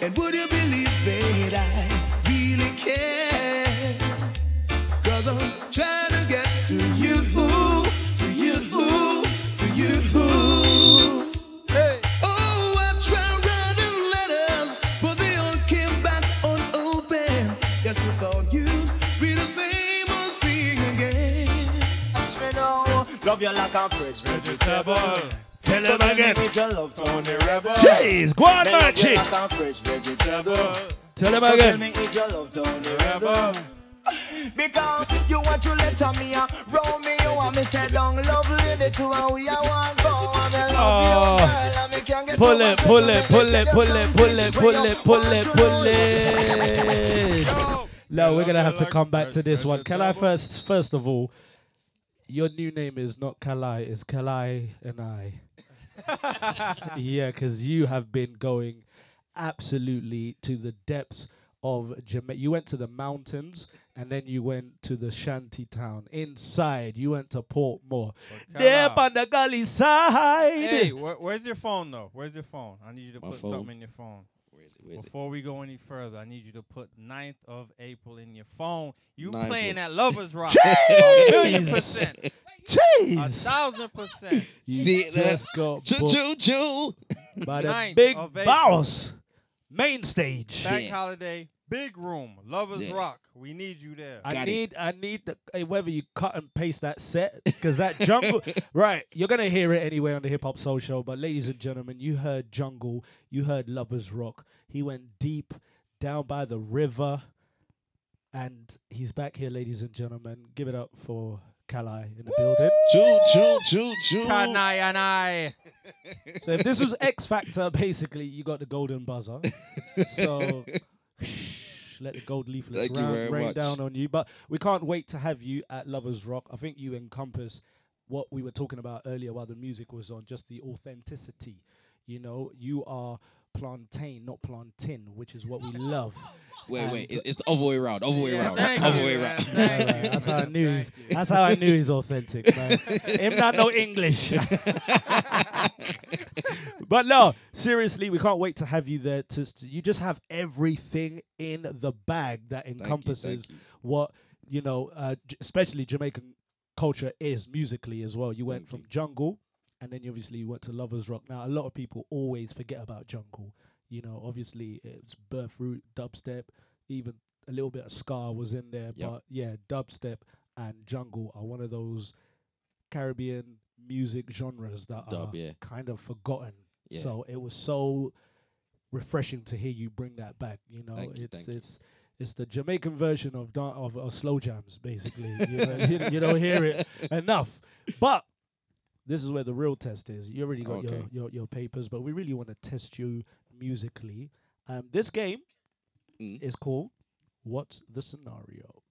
And would you believe that I really care? Cause I'm trying Love you like a fresh vegetable. Tell So them again. if you love Tony Rebel. Jeez, go on, Me love Machi. like a fresh vegetable. Tell them so again. Tell me love Tony Rebel. Because you want to let me uh, roll me, you want me say down love lady to and we are one go and I love Oh. you girl and me can't get Pull it, pull it, pull it, pull it, pull it, pull it, pull it, pull it. No, we're gonna have to come back to this one. Can I first, first of all, your new name is not Kali, it's Kali and I. [laughs] yeah, because you have been going absolutely to the depths of Jamaica. You went to the mountains and then you went to the shanty town. Inside, you went to Portmore. There on the gully side. Hey, where, where's your phone though? Where's your phone? I need you to My put phone. something in your phone. Before we go any further, I need you to put 9th of April in your phone. You Ninth playing of- that Lovers Rock. Jeez! A million percent. A Jeez! thousand percent. You See that? just got Choo, booked choo, choo. by the Ninth big of April. boss. Main stage. Bank holiday, big room, Lovers Yeah. Rock. We need you there. I need, I need the eh, whether you cut and paste that set because that jungle, [laughs] right? You're gonna hear it anyway on the Hip Hop Soul Show. But ladies and gentlemen, you heard jungle, you heard Lovers Rock. He went deep down by the river, and he's back here, ladies and gentlemen. Give it up for Kali in the building. Choo, choo, choo, choo. Kanai and I. So if this was X Factor, basically you got the golden buzzer. [laughs] So [laughs] Let the gold leaflets Thank round- rain much. down on you. But we can't wait to have you at Lovers Rock. I think you encompass what we were talking about earlier while the music was on, just the authenticity. You know, you are plantain, not plantain, which is what we love. Wait, wait. And- It's, it's the other way around. Other way Yeah, around. thank Other you, way man. around. Yeah, right. [laughs] That's how I knew. He's, that's how I knew he's authentic, man. [laughs] Him not no English. [laughs] but no, seriously, we can't wait to have you there. To, to- you just have everything in the bag that encompasses thank you. what you know, uh, especially Jamaican culture is musically as well. You went from jungle, and then you obviously you went to Lovers Rock. Now a lot of people always forget about jungle. You know, obviously it's birth root, dubstep, even a little bit of ska was in there. Yep. But yeah, dubstep and jungle are one of those Caribbean music genres that Dub, are yeah. kind of forgotten. Yeah. So it was so refreshing to hear you bring that back. You know, you, it's it's it's the Jamaican version of dan- of, of slow jams, basically. you, know, you, you don't hear it [laughs] enough, but this is where the real test is. You already got your, Okay. your your papers, but we really want to test you musically. Um, this game Mm. is called "What's the Scenario."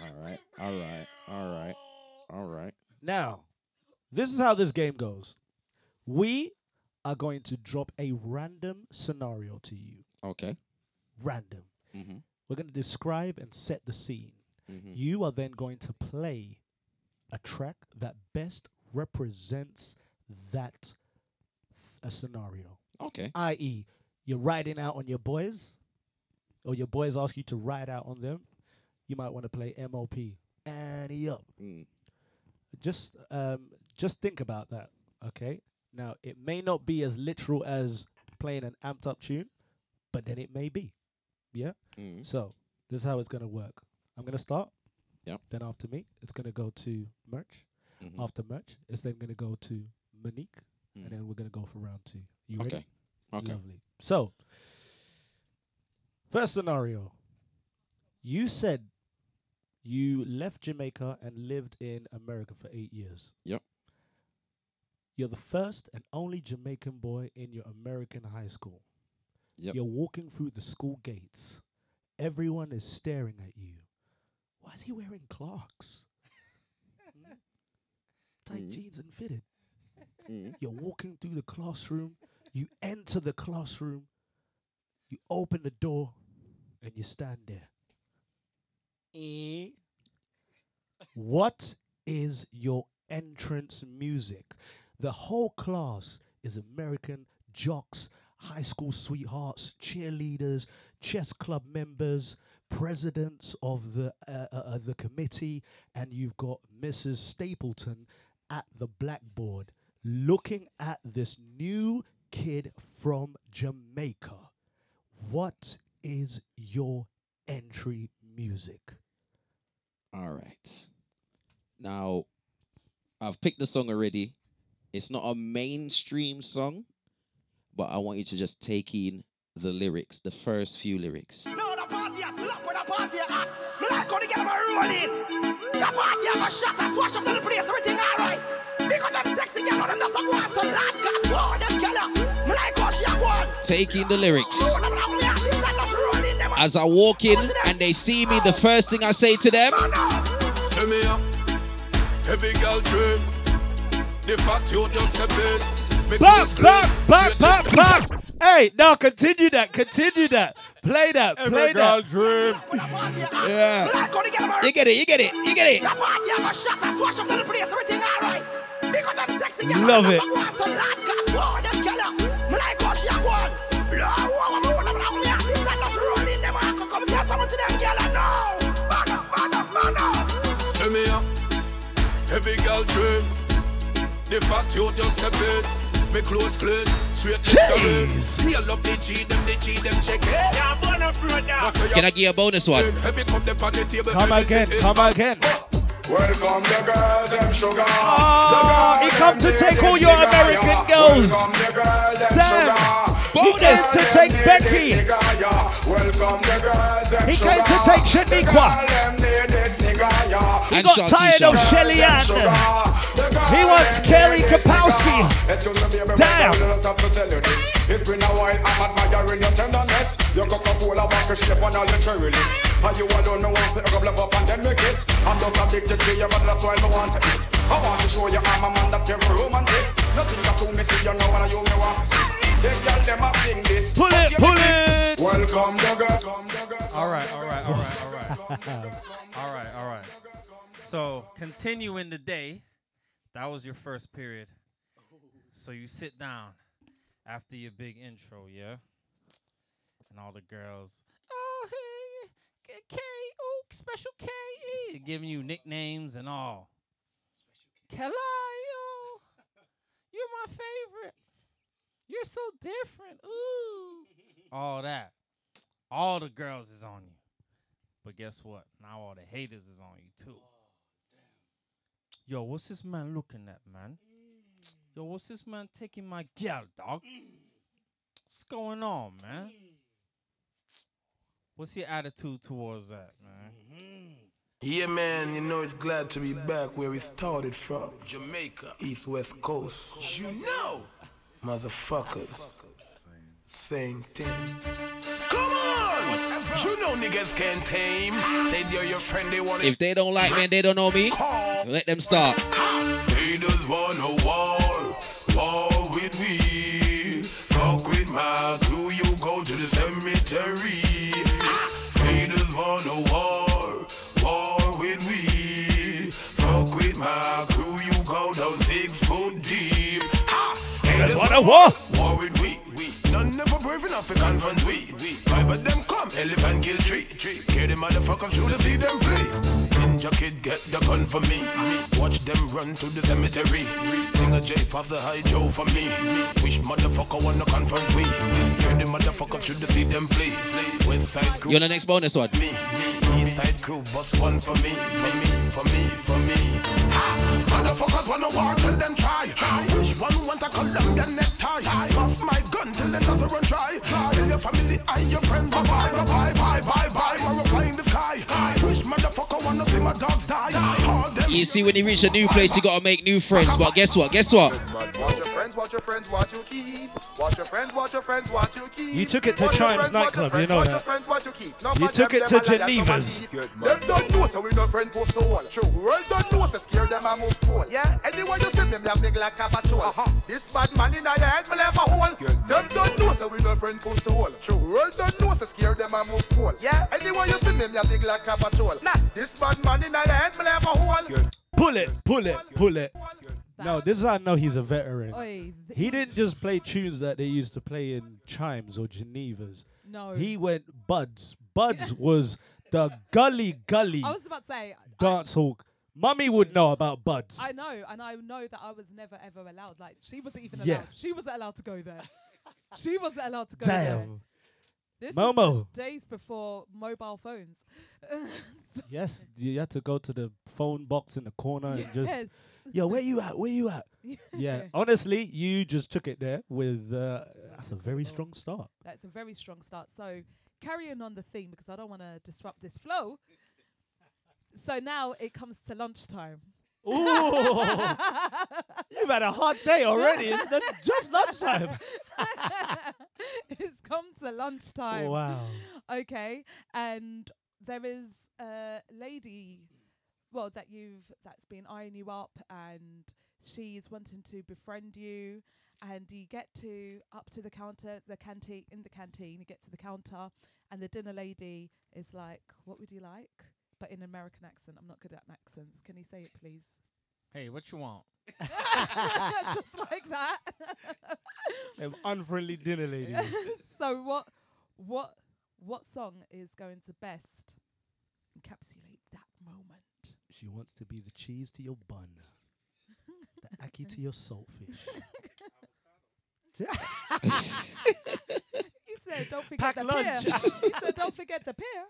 All right. All right. All right. All right. Now, this is how this game goes. We are going to drop a random scenario to you. Okay. Random. Mhm. We're going to describe and set the scene. Mhm. You are then going to play a track that best represents that a scenario. Okay. I.e., you're riding out on your boys, or your boys ask you to ride out on them. You might want to play MOP. Ante Up. Mm. Just um, just think about that. Okay. Now it may not be as literal as playing an amped up tune, but then it may be. Yeah. Mm. So this is how it's gonna work. I'm gonna start. Yep. Then after me, it's gonna go to merch. Mhm. After match it's then gonna go to Monique, Mm. and then we're gonna go for round two. You Okay. ready? Okay. Lovely. So, first scenario. You said you left Jamaica and lived in America for eight years. Yep. You're the first and only Jamaican boy in your American high school. Yep. You're walking through the school gates. Everyone is staring at you. Why is he wearing Clarks? Tight Mm. jeans and fitted. Mm. You're walking through the classroom. You enter the classroom. You open the door, and you stand there. Eh? What is your entrance music? The whole class is American jocks, high school sweethearts, cheerleaders, chess club members, presidents of the uh, uh, uh, the committee, and you've got Mrs. Stapleton at the blackboard looking at this new kid from Jamaica. What is your entry music? All right. Now, I've picked the song already. It's not a mainstream song, but I want you to just take in the lyrics, the first few lyrics. No, the party a slap when the party a hot. Me like how the girl a rolling. The party a go shot and swash up to the place, everything alright. Because them sexy girl, all them just a go on so lad God. Whoa, them killer. Me like how she a go on. Take in the lyrics. Whoa, them like me artist that just rolling them. As I walk in and they see me, the first thing I say to them, Send me up, heavy girl dream. The fact you just. Hey, now continue that, continue that. Play that, play girl that. dream. Yeah. Me like how the girl a You get it, you get it, you get it. Love it. just a go on so lad God. Whoa, them killer. Me like how she a go on. Blow, whoa, whoa, them like me artist that just rolling them. I could come say something to them girl. Send me up, dream. The fact you just step in. Me close clean, straight to the Heal up the G, them the G, them check it. Yeah, burn up, brother. Can I give you a bonus one? Heavy cup them on table. Come again, come again. Welcome the girls, them sugar. Oh, he come to take all your American girls. Welcome the girls, them Damn. sugar. He came to take Becky. Welcome the girls, them He sugar. came to take Shaniqua. The girl, them need this nigga, yeah. He got tired of Shelly Ann. He wants Kelly Kapowski. Damn. It's been a while, I'm admiring your tenderness. Your Coca-Cola back fresh lip on all your cherry lips. And you alone me want to rub love up and then me kiss. I'm just addicted to you, but that's why me want to eat. I want to show you I'm a man that you're romantic. Nothing got to me, see you know when you me want. The girl them a sing this. Pull it, you pull make it. Welcome, the girl. All right, all right, all right, all right. [laughs] all right, all right. So, continuing the day, that was your first period. So you sit down after your big intro, yeah? And all the girls, oh, hey, K, K, oh, special K, eh," giving you nicknames and all. Kalayo, you're my favorite. You're so different. Ooh. all that. All the girls is on you. But guess what? Now all the haters is on you too. Oh, Yo, what's this man looking at, man? Yo, what's this man taking my gal, dog? What's going on, man? What's your attitude towards that, man? Mm-hmm. Yeah, man, you know it's glad to be back where we started from. Jamaica. East West Coast. You know. Motherfuckers. Same thing. Come on! You know niggas can't tame. They're your friend, they want If they don't like me and they don't know me, let them start. Haters wanna war, war with me. Fuck with my crew, you go to the cemetery. Haters wanna war, war with me. Fuck with my crew, you go down six foot deep. Haters wanna war. war with we. Never brave enough to confront we. Five of them come, elephant kill tree. tree. Hear the motherfuckers shoot to see them flee. Ninja kid get the gun for me. Watch them run to the cemetery. Sing a J pop the high Joe for me. Wish motherfucker wanna confront we. Hear the motherfuckers see them flee. West side crew. You're the next bonus one? Me, me, east side crew, bust one for me, for me, for me, for me. Motherfuckers wanna war till them try. Which one want to Colombian necktie? Bust my gun till the nothing run dry. Tell your family and your friends bye bye bye bye bye bye bye. We're flying the sky. Which motherfucker wanna see my dogs die? All them You see, when you reach a new place, you gotta make new friends. But guess what? Guess what? Watch your friends, watch your friends, watch your keep. Watch your friends, watch your friends, watch your keep. You took it to Watch Chimes friends, nightclub, you know that. your friends, watch your keep. No You took it to a Geneva's. Them don't know, so we no friend post so all. True, world don't know, so scare them a move cool. Yeah, anyone you see me, me have nigga like a patrol. This bad man in your head, me left a hole. Them don't know, so we no friend post so all. True, world don't know, so scare them a move cool. Yeah, anyone you see me, me have nigga like a patrol. Nah, this bad man in your head, me left a hole. Pull it, pull it, pull it. No, this is how I know he's a veteran. Oi, He didn't just play tunes that they used to play in Chimes or Genevas. No. He went Buds. Buds [laughs] was the gully gully I was about to say, dance hall. Mummy would know about Buds. I know, and I know that I was never ever allowed. Like she wasn't even allowed. Yeah. She wasn't allowed to go there. She wasn't allowed to go there. Damn. This Momo. days before mobile phones. [laughs] Yes, you had to go to the phone box in the corner and just, Yes. yo, where you at? Where you at? [laughs] yeah, honestly, you just took it there with. Uh, that's a very strong start. That's a very strong start. So carrying on the theme because I don't want to disrupt this flow. So now it comes to lunchtime. Ooh, [laughs] you've had a hot day already. It's just lunchtime. [laughs] it's come to lunchtime. Wow. Okay, and there is a lady, well, that you've that's been eyeing you up, and she's wanting to befriend you. And you get to up to the counter, the canteen in the canteen. You get to the counter, and the dinner lady is like, "What would you like?" But in American accent. I'm not good at accents. Can you say it, please? Hey, what you want? [laughs] [laughs] Just like that. Them unfriendly dinner ladies. [laughs] so what what what song is going to best encapsulate that moment? She wants to be the cheese to your bun, the ackee to your saltfish. he said, "Don't forget Pack the lunch. pear." he said, "Don't forget the pear."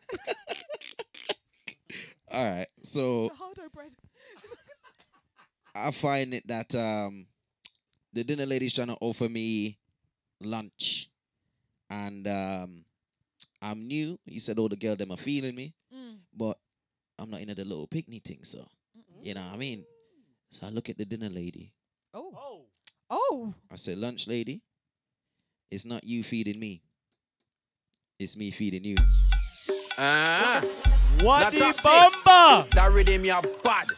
All right. So the hardo bread. I find it that um the dinner lady's trying to offer me lunch, and um I'm new. He said, "Oh, the girl them are feeling me, Mm. but I'm not into the little picnic thing, so you know what I mean." So I look at the dinner lady. Oh. Oh. Oh. I said, "Lunch lady, it's not you feeding me. It's me feeding you." Ah. What Now the taxi. That rhythm ya bad.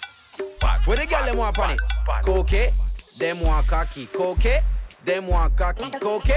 Where the girl them want on it? Coke, them want cocky. Coke, them want cocky. Coke,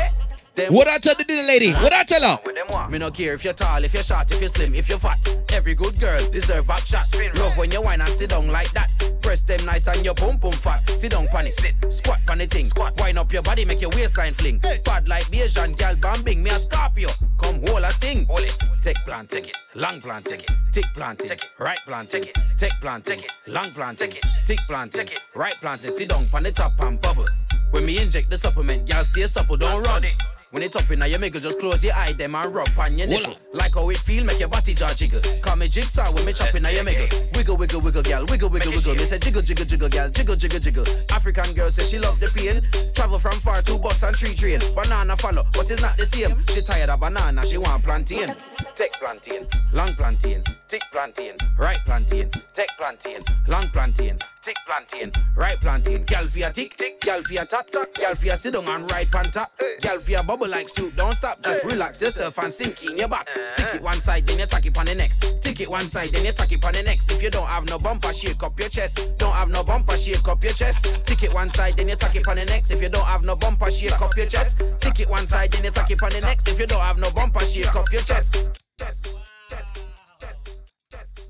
What I tell the dinner lady? What I tell her? me no care if you're tall, if you're short, if you're slim, if you're fat. Every good girl deserve back shot. Love when you whine and sit down like that. Press them nice and your pum pum fat. Sit down pan it, sit, squat pan the thing. Wind up your body, make your waistline fling. Bad like Asian gal bambing, me a Scorpio. Come hold a sting. Hold it. Take plant, take it. Long plant, take it. Tick planting, Take it. right planting, take it. Take planting, long planting, tick planting, right planting. Sit down pan the top and bubble. When me inject the supplement, gal stay supple, don't run. When it up in your middle, just close your eye, them and rub on your nipple. Like how it feel, make your body jaw jiggle. Call me jigsaw when me chop in your middle. Wiggle, wiggle, wiggle, gal, wiggle, wiggle, wiggle. Me say jiggle, jiggle, jiggle, gal, jiggle, jiggle, jiggle. African girl say she love the pain. Travel from far to bus and tree train. Banana follow, but it's not the same. She tired of banana, she want plantain. Take plantain, long plantain, tick plantain, right plantain, take plantain, long plantain, tick plantain, right plantain. Gal for your tick, tick, gal for your tat, tat, gal for your sit down and right pan top. Gal for your bubble like soup, don't stop, just relax yourself and sink in your back. Tick it one side, then you tack it on the next. Tick it one side, then you tack it on the next. If you don't have no bumper, shake up your chest. Don't have no bumper, shake up your chest. Tick it one side, then you tack it on the next. If you don't have no bumper, shake up your chest. Tick it one side, then you tack it on the next. If you don't have no bumper, shake up your chest.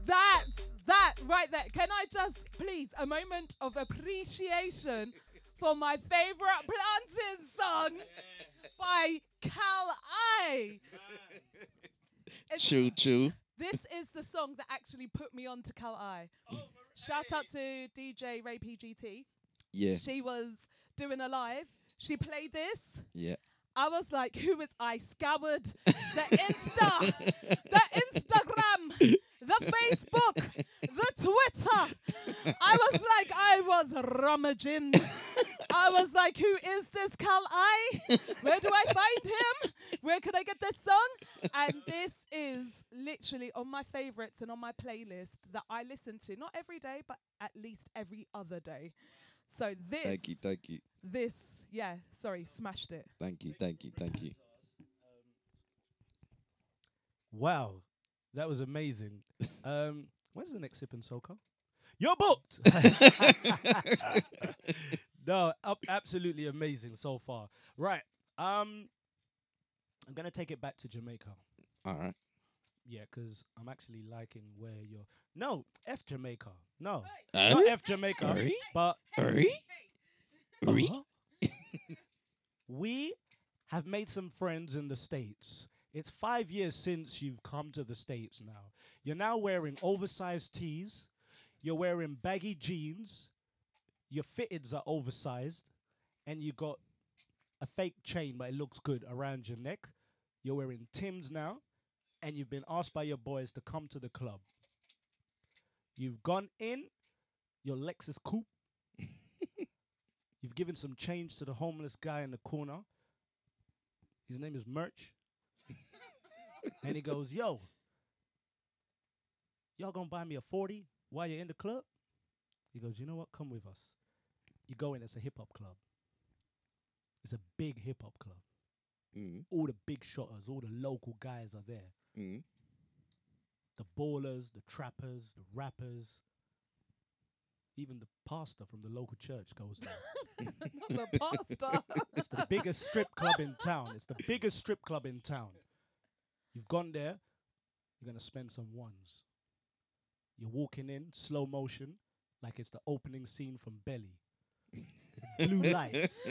That's that right there. Can I just please a moment of appreciation for my favorite planting song by Cal I. It's- Choo choo. This is the song that actually put me on to Kali. Oh, Shout out to DJ Ray PGT. Yeah. She was doing a live. She played this. Yeah. I was like, who is I? Scoured [laughs] the Insta, the [laughs] Instagram, the Facebook, the Twitter. I was like, I was rummaging. I was like, who is this Kali? Where do I find him? Where can I get this song? And this is literally on my favorites and on my playlist that I listen to, not every day, but at least every other day. So this, Thank you, thank you, this, yeah, sorry, smashed it. thank you, thank you, thank you. Wow, that was amazing. [laughs] um, when's the next sip and soca? You're booked. [laughs] no, up, absolutely amazing so far. Right, um, I'm gonna take it back to Jamaica. All right. Yeah, because I'm actually liking where you're. No, F Jamaica. No, Uh? not F Jamaica. Alright. But Alright. Alright. Uh-huh. we have made some friends in the states. It's five years since you've come to the states. Now you're now wearing oversized tees. You're wearing baggy jeans. Your fitteds are oversized, and you got a fake chain, but it looks good around your neck. You're wearing Tim's now, and you've been asked by your boys to come to the club. You've gone in your Lexus coupe. [laughs] You've given some change to the homeless guy in the corner. His name is Merch. And he goes, Yo, y'all gonna buy me a 40 while you're in the club? He goes, You know what? Come with us. You go in, it's a hip hop club. It's a big hip hop club. Mm. All the big shotters, all the local guys are there. Mm. The ballers, the trappers, the rappers. Even the pastor from the local church goes there. [laughs] the pastor. It's the biggest strip club in town. It's the biggest strip club in town. You've gone there, you're going to spend some ones. You're walking in slow motion like it's the opening scene from Belly. Blue lights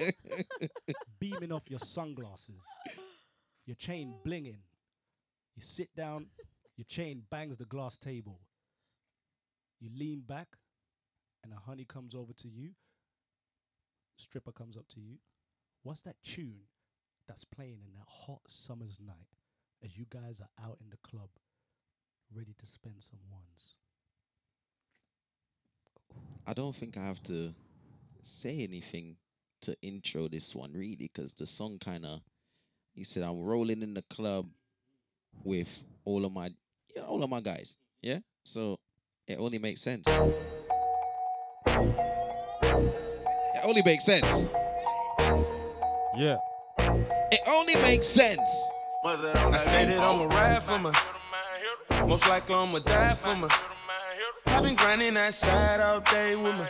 [laughs] beaming off your sunglasses. Your chain blinging. You sit down, your chain bangs the glass table. You lean back, and a honey comes over to you. Stripper comes up to you. What's that tune that's playing in that hot summer's night as you guys are out in the club ready to spend some ones? I don't think I have to say anything to intro this one really because the song kind of he said I'm rolling in the club with all of my yeah, all of my guys yeah? So it only makes sense. It only makes sense. Yeah. It only makes sense I said it, I'ma ride for my. Most likely I'ma die for my. I've been grinding that side all day with my.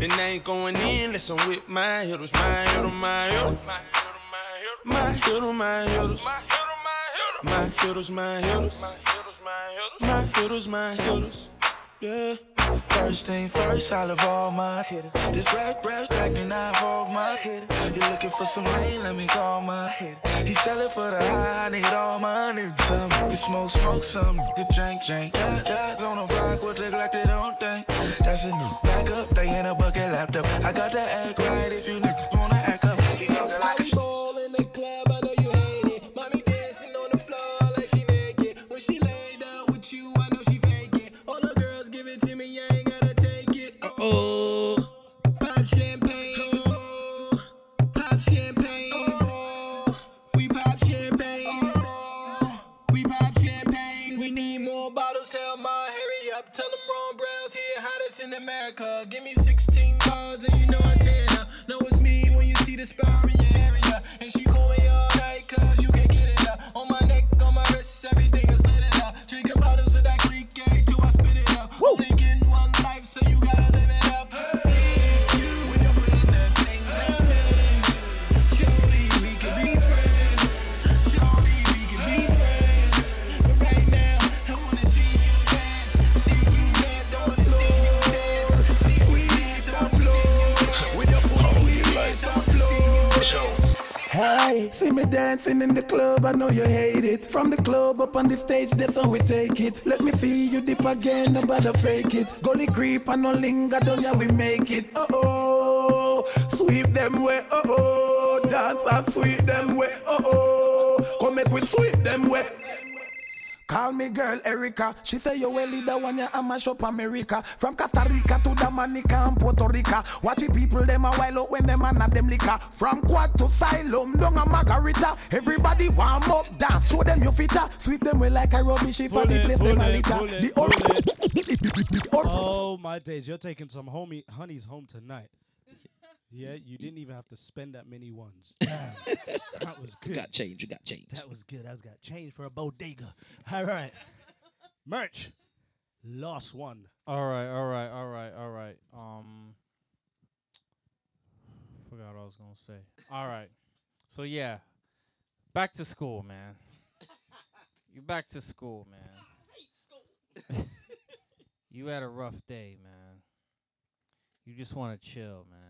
And I ain't going in unless I'm with my hitters, my hitter, my hitter. My hitter, my hitters. My hitters, my hitters. My hitters, my hitters. Yeah. First thing first, I love all my hitters. This rap, rap, track, then I involve my hitter. You looking for some lane, let me call my hitter. He sellin' for the high, I need all my niggas. Some can smoke, smoke, some can drink, drink. Yeah, guys on the block with the Glock, they don't think. That's a new backup, they in a bucket laptop. I got to act right if you niggas wanna act up. He talking like a America. Give me see me dancing in the club, I know you hate it. From the club up on the stage, that's how we take it. Let me see you dip again, nobody fake it. Gully creep and no linger, don't ya we make it. Uh oh, sweep them way, Oh oh, dance and sweep them way, uh oh. Come make we sweep them way. Call me girl Erica. She say you well leader one ya and mash up America. From Costa Rica to Dominica and Puerto Rica. Watch the people them a while out when them a not them liquor. From quad to Silom, down a Margarita. Everybody warm up, dance, show them you fitter. Sweep them way like a rubbish if I the place them a it, litter. The or- [laughs] Oh my days! You're taking some homie honeys home tonight. Yeah, you didn't even have to spend that many ones. [laughs] Damn, that was good. got change, you got change. That was good. I was got change for a bodega. [laughs] All right, merch. Last one. All right, all right, all right, all right. Um, forgot what I was gonna say. All right, so yeah, back to school, man. You back to school, man. [laughs] you had a rough day, man. You just want to chill, man.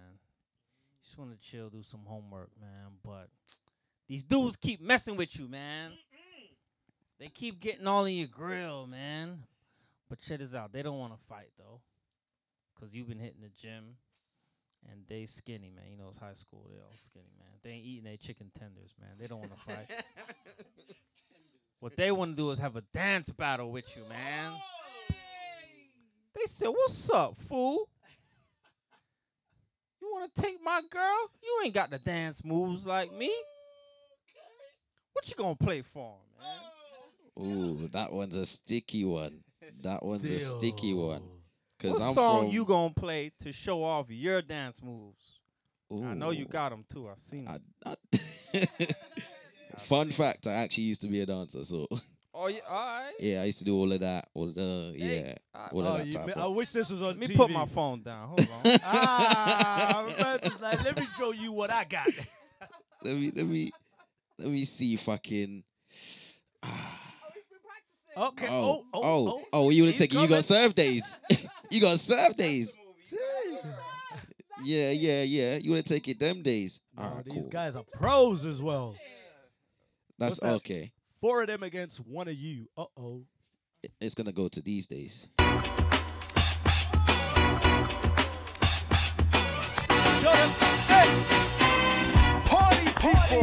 Just want to chill, do some homework, man. But [tsk] these dudes keep messing with you, man. They keep getting all in your grill, man. But check this out. They don't want to fight though, cause you've been hitting the gym, and they skinny, man. You know it's high school. They all skinny, man. They ain't eating their chicken tenders, man. They don't want to fight. [laughs] what they want to do is have a dance battle with you, man. They said, "What's up, fool? You want to take my girl? You ain't got the dance moves like me. What you gonna play for, man?" Ooh, that one's a sticky one. That one's a sticky one. Cause What I'm song from, you gonna play to show off your dance moves? I know you got them too. I've seen it. Fun fact: I actually used to be a dancer, so [laughs] Oh yeah, all right. yeah, I used to do all of that. All of the yeah, all of Oh, that you type mi- of- I wish this was on Let me TV. put my phone down. Hold on. [laughs] ah, man, like, let me show you what I got. [laughs] let me let me let me see if I can. Okay. Oh, Oh, oh, oh, oh, you want He's to take it? You got serve days. [laughs] you got serve days. Yeah, yeah, yeah. You want to take it them days? No, All right, these cool. guys are pros as well. That's What's that? okay. Four of them against one of you. Uh oh. It's gonna go to these days. Party people,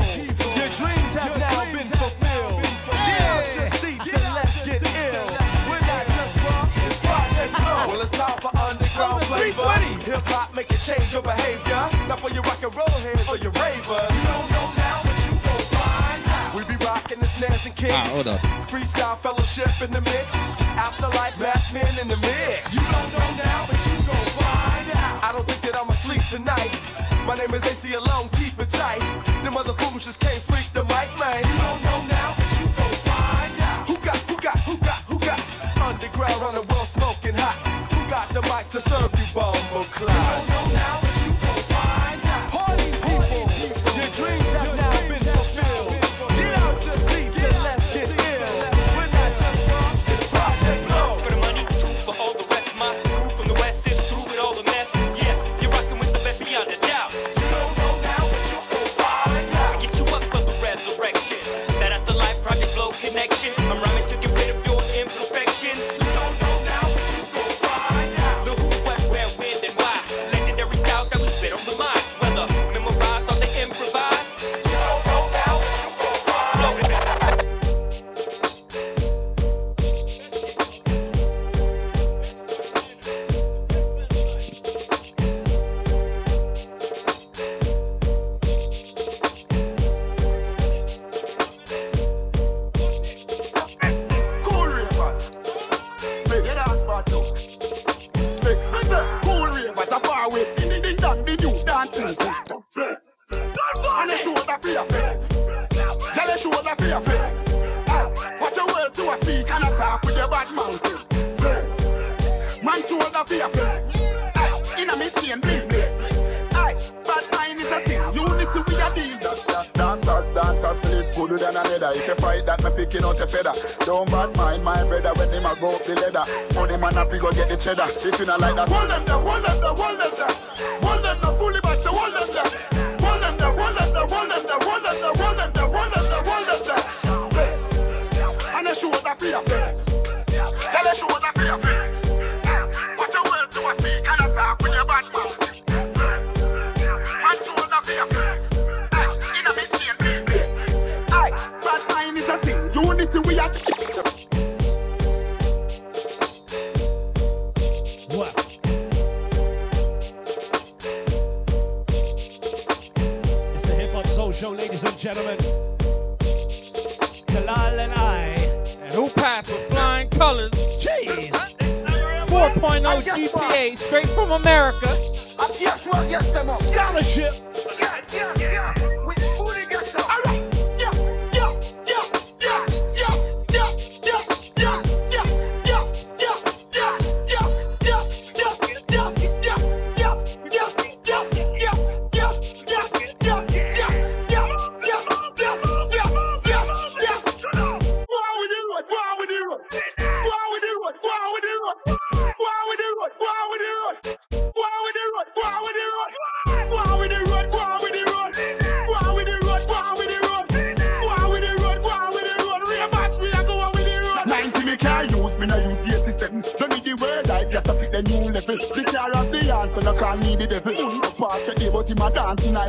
your dreams have now been fulfilled. Get out your seats and let's get ill. We're not just rock, it's Project Blowed. Well, it's time for underground flavor. Hip hop make it change your behavior. Not for your rock and roll heads or your ravers. You don't know we be rocking the snares and kicks. Ah, hold up. Freestyle fellowship in the mix. Afterlife batsman in the mix. You don't know now, but you gon' find out. I don't think that I'ma sleep tonight. My name is Aceyalone, keep it tight. Them other fools just can't freak the mic, man. You don't know now, but you gon' find out. Who got, who got, who got, who got? Underground on the world smoking hot. Who got the mic to serve you, bumble clown? You don't know now.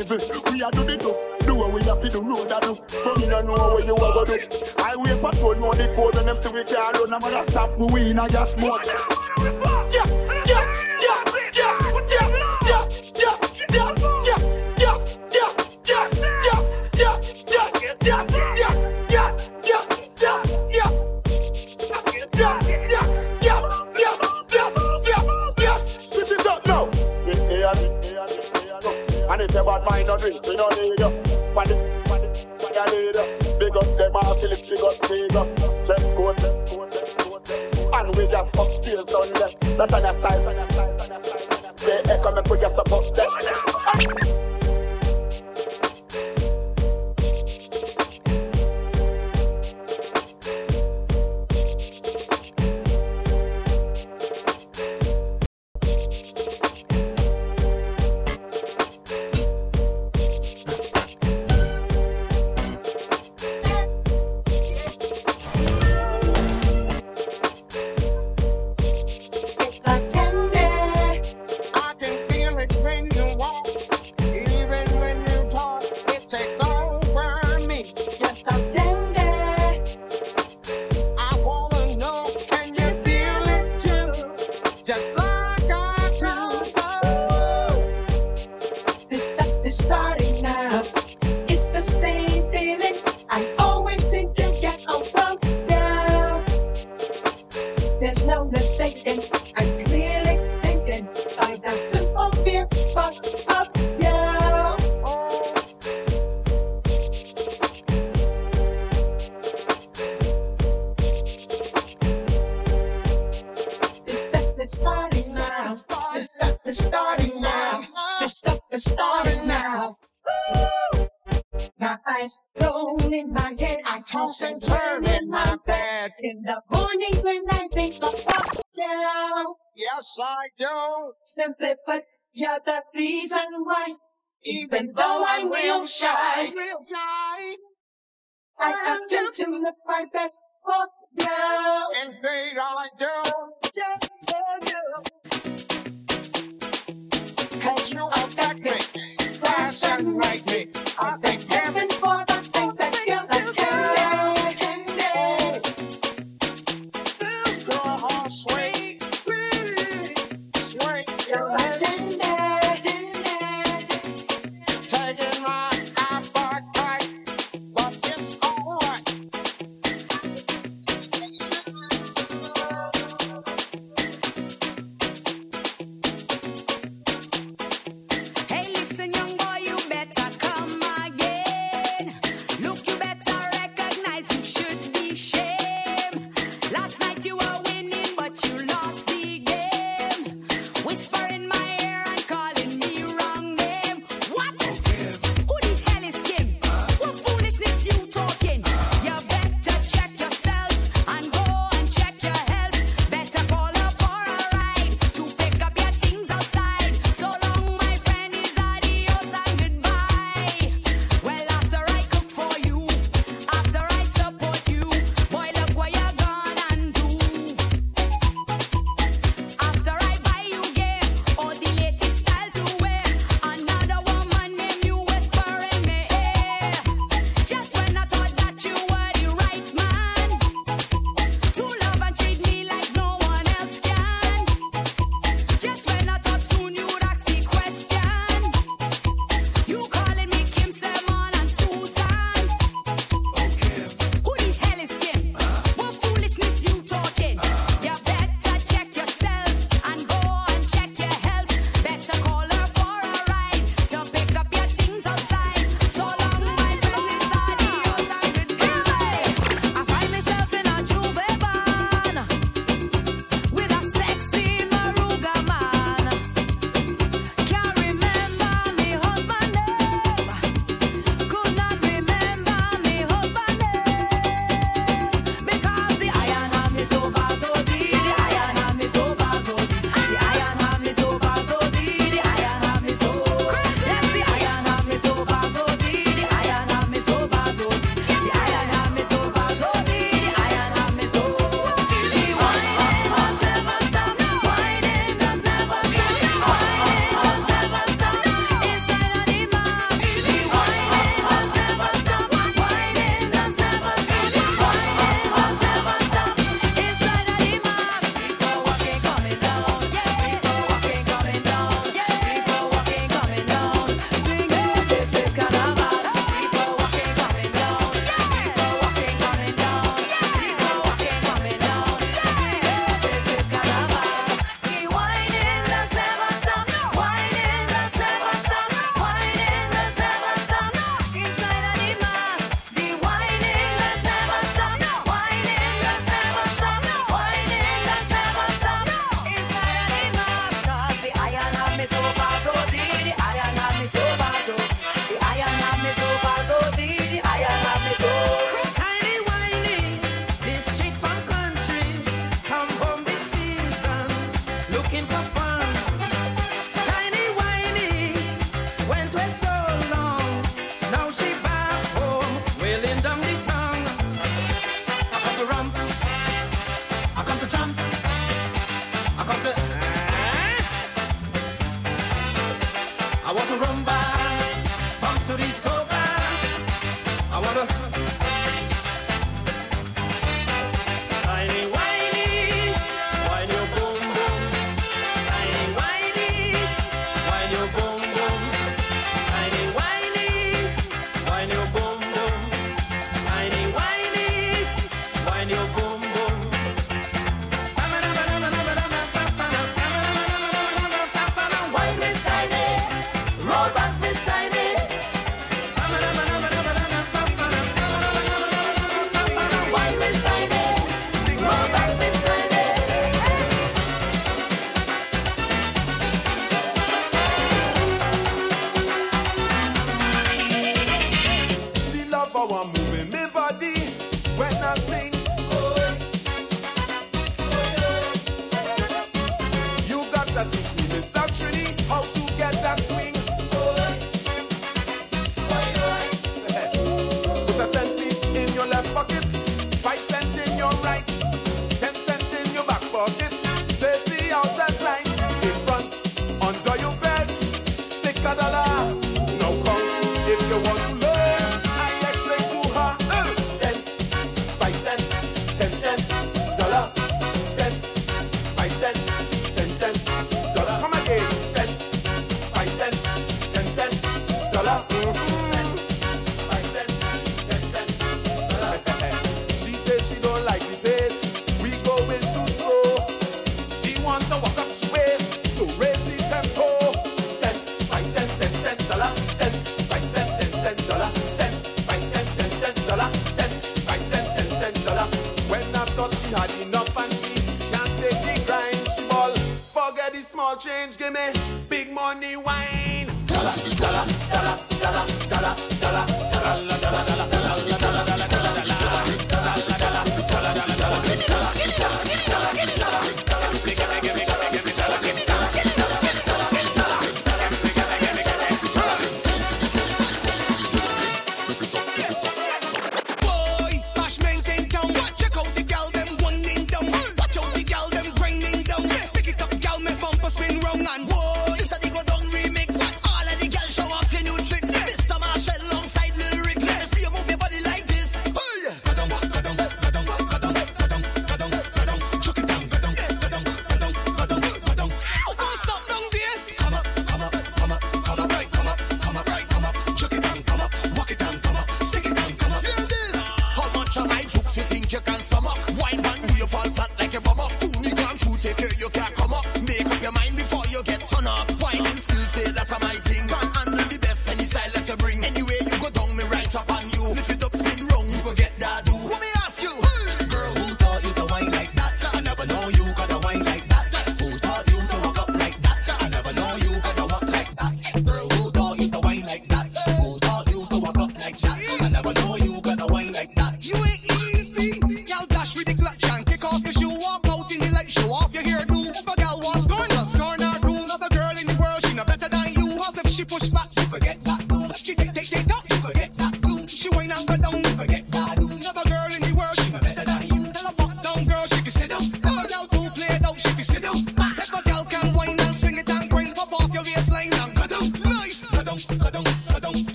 level. We are do the do. Do what we have to do, road I do. But me no know where you are going to do. Highway patrol know the code and them say we can't run. I'm gonna stop we in a gas motor.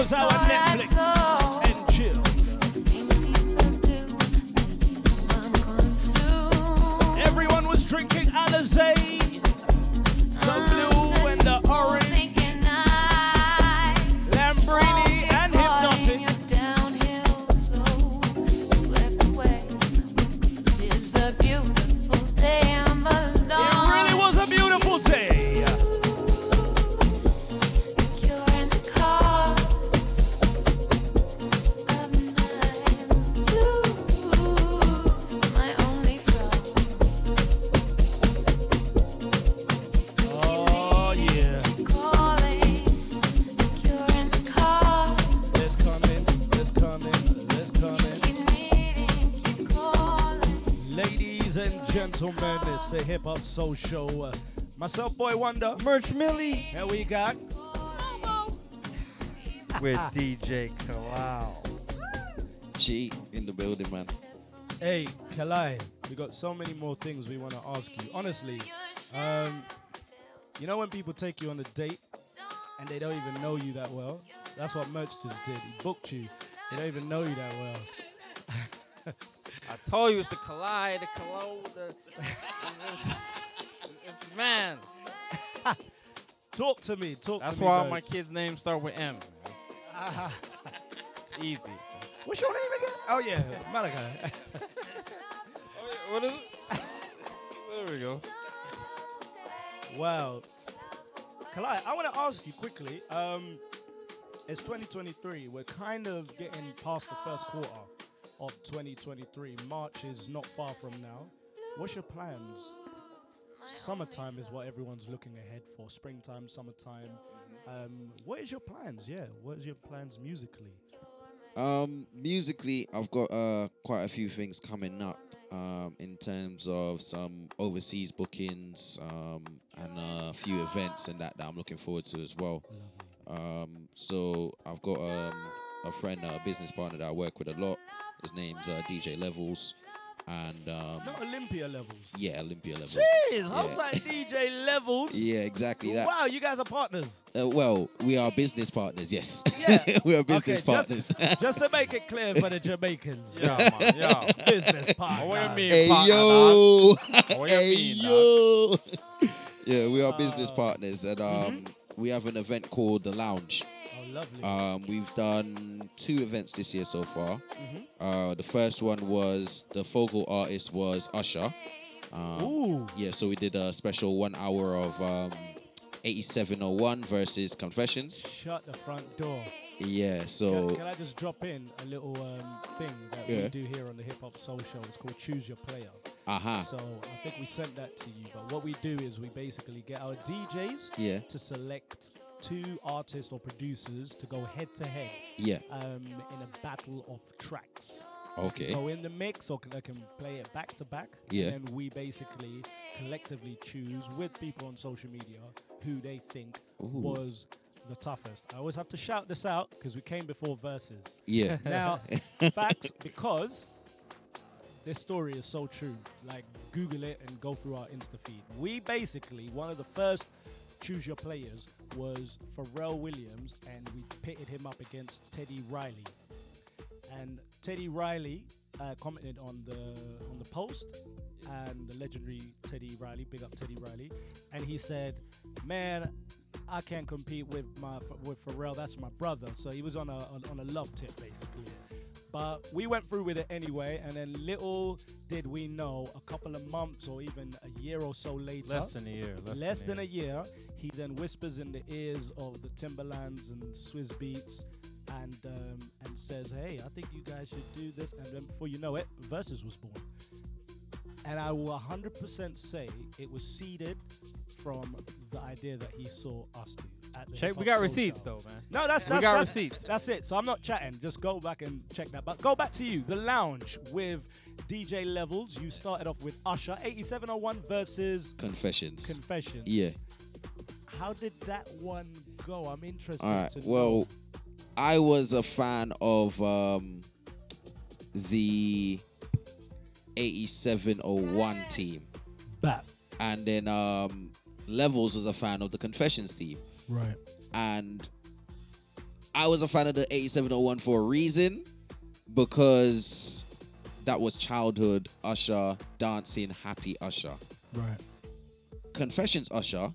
Was our Netflix and chill. Everyone was drinking Alizé, Soul Show. Uh, myself, Boy Wonder. Merch Millie. Here we got. With [laughs] DJ Kalau. G in the building, man. Hey, Kali, we got so many more things we want to ask you. Honestly, um, you know when people take you on a date and they don't even know you that well? That's what Merch just did. He booked you. They don't even know you that well. [laughs] I told you it's the collide, the Kalo, the. [laughs] It's, it's man. [laughs] Talk to me. Talk That's to me. why all my kids' names start with M. it's easy. What's your name again? Oh yeah, Malachi. [laughs] what is it? There we go. Wow. Kali, I want to ask you quickly. Um, it's 2023. We're kind of getting past the first quarter of 2023. March is not far from now. What's your plans? Summertime is what everyone's looking ahead for. Springtime, summertime. Um, what is your plans? Yeah, what is your plans musically? Um, musically, I've got uh quite a few things coming up. Um, in terms of some overseas bookings, um, and a few events and that that I'm looking forward to as well. Um, so I've got um a friend, a business partner that I work with a lot. His name's uh, DJ Levels, and um, Not Olympia levels. yeah, Olympia Levels. Jeez, I was Yeah. like DJ levels. [laughs] Yeah, exactly that. Wow, you guys are partners. Uh, well, we are business partners, yes. Yeah. [laughs] we are business Okay, partners. Just, [laughs] just to make it clear for the Jamaicans. Yeah, man, yeah. Business partners. What do you mean, Hey partner, yo, dog? What you hey mean, yo. yeah, we are Uh, business partners, and um, we have an event called the Lounge. Lovely. Um, we've done two events this year so far. Mhm. Uh, the first one was the focal artist was Usher. Um, Ooh. Yeah, so we did a special one hour of um, 8701 versus Confessions. Shut the front door. Yeah, so Can, can I just drop in a little um, thing that Yeah. we do here on the Hip Hop Soul Show? It's called Choose Your Player. Aha. So I think we sent that to you. But what we do is we basically get our DJs Yeah. to select two artists or producers to go head to head. Yeah. Um, in a battle of tracks. Okay. Go in the mix, or can, I can play it back to back. Yeah. And then we basically collectively choose with people on social media who they think Ooh. was the toughest. I always have to shout this out because we came before verses. Yeah. [laughs] now, [laughs] facts because this story is so true. Like Google it and go through our Insta feed. We basically one of the first choose your players was Pharrell Williams, and we pitted him up against Teddy Riley. And Teddy Riley uh, commented on the on the post, and the legendary Teddy Riley, big up Teddy Riley, and he said, "Man, I can't compete with my with Pharrell. That's my brother." So he was on a on, on a love tip basically. But we went through with it anyway, and then little did we know, a couple of months or even a year or so later, Less than a year, less less than a than a year, he then whispers in the ears of the Timbalands and Swizz Beatz, and um, and says, "Hey, I think you guys should do this." And then before you know it, Versus was born. And I will 100% say it was seeded from the idea that he saw us do. At the Check- we got receipts Show. though, man. No, that's We that's, got that's, receipts. That's it. So I'm not chatting. Just go back and check that. But go back to you, the lounge with DJ Levels. You started off with Usher, 8701 versus Confessions. Confessions. Yeah. How did that one go? I'm interested. All right. to Well, know. I was a fan of um, the 8701 team. Bap. And then um, Levels was a fan of the Confessions team. Right. And I was a fan of the 8701 for a reason because that was childhood Usher dancing happy Usher. Right. Confessions Usher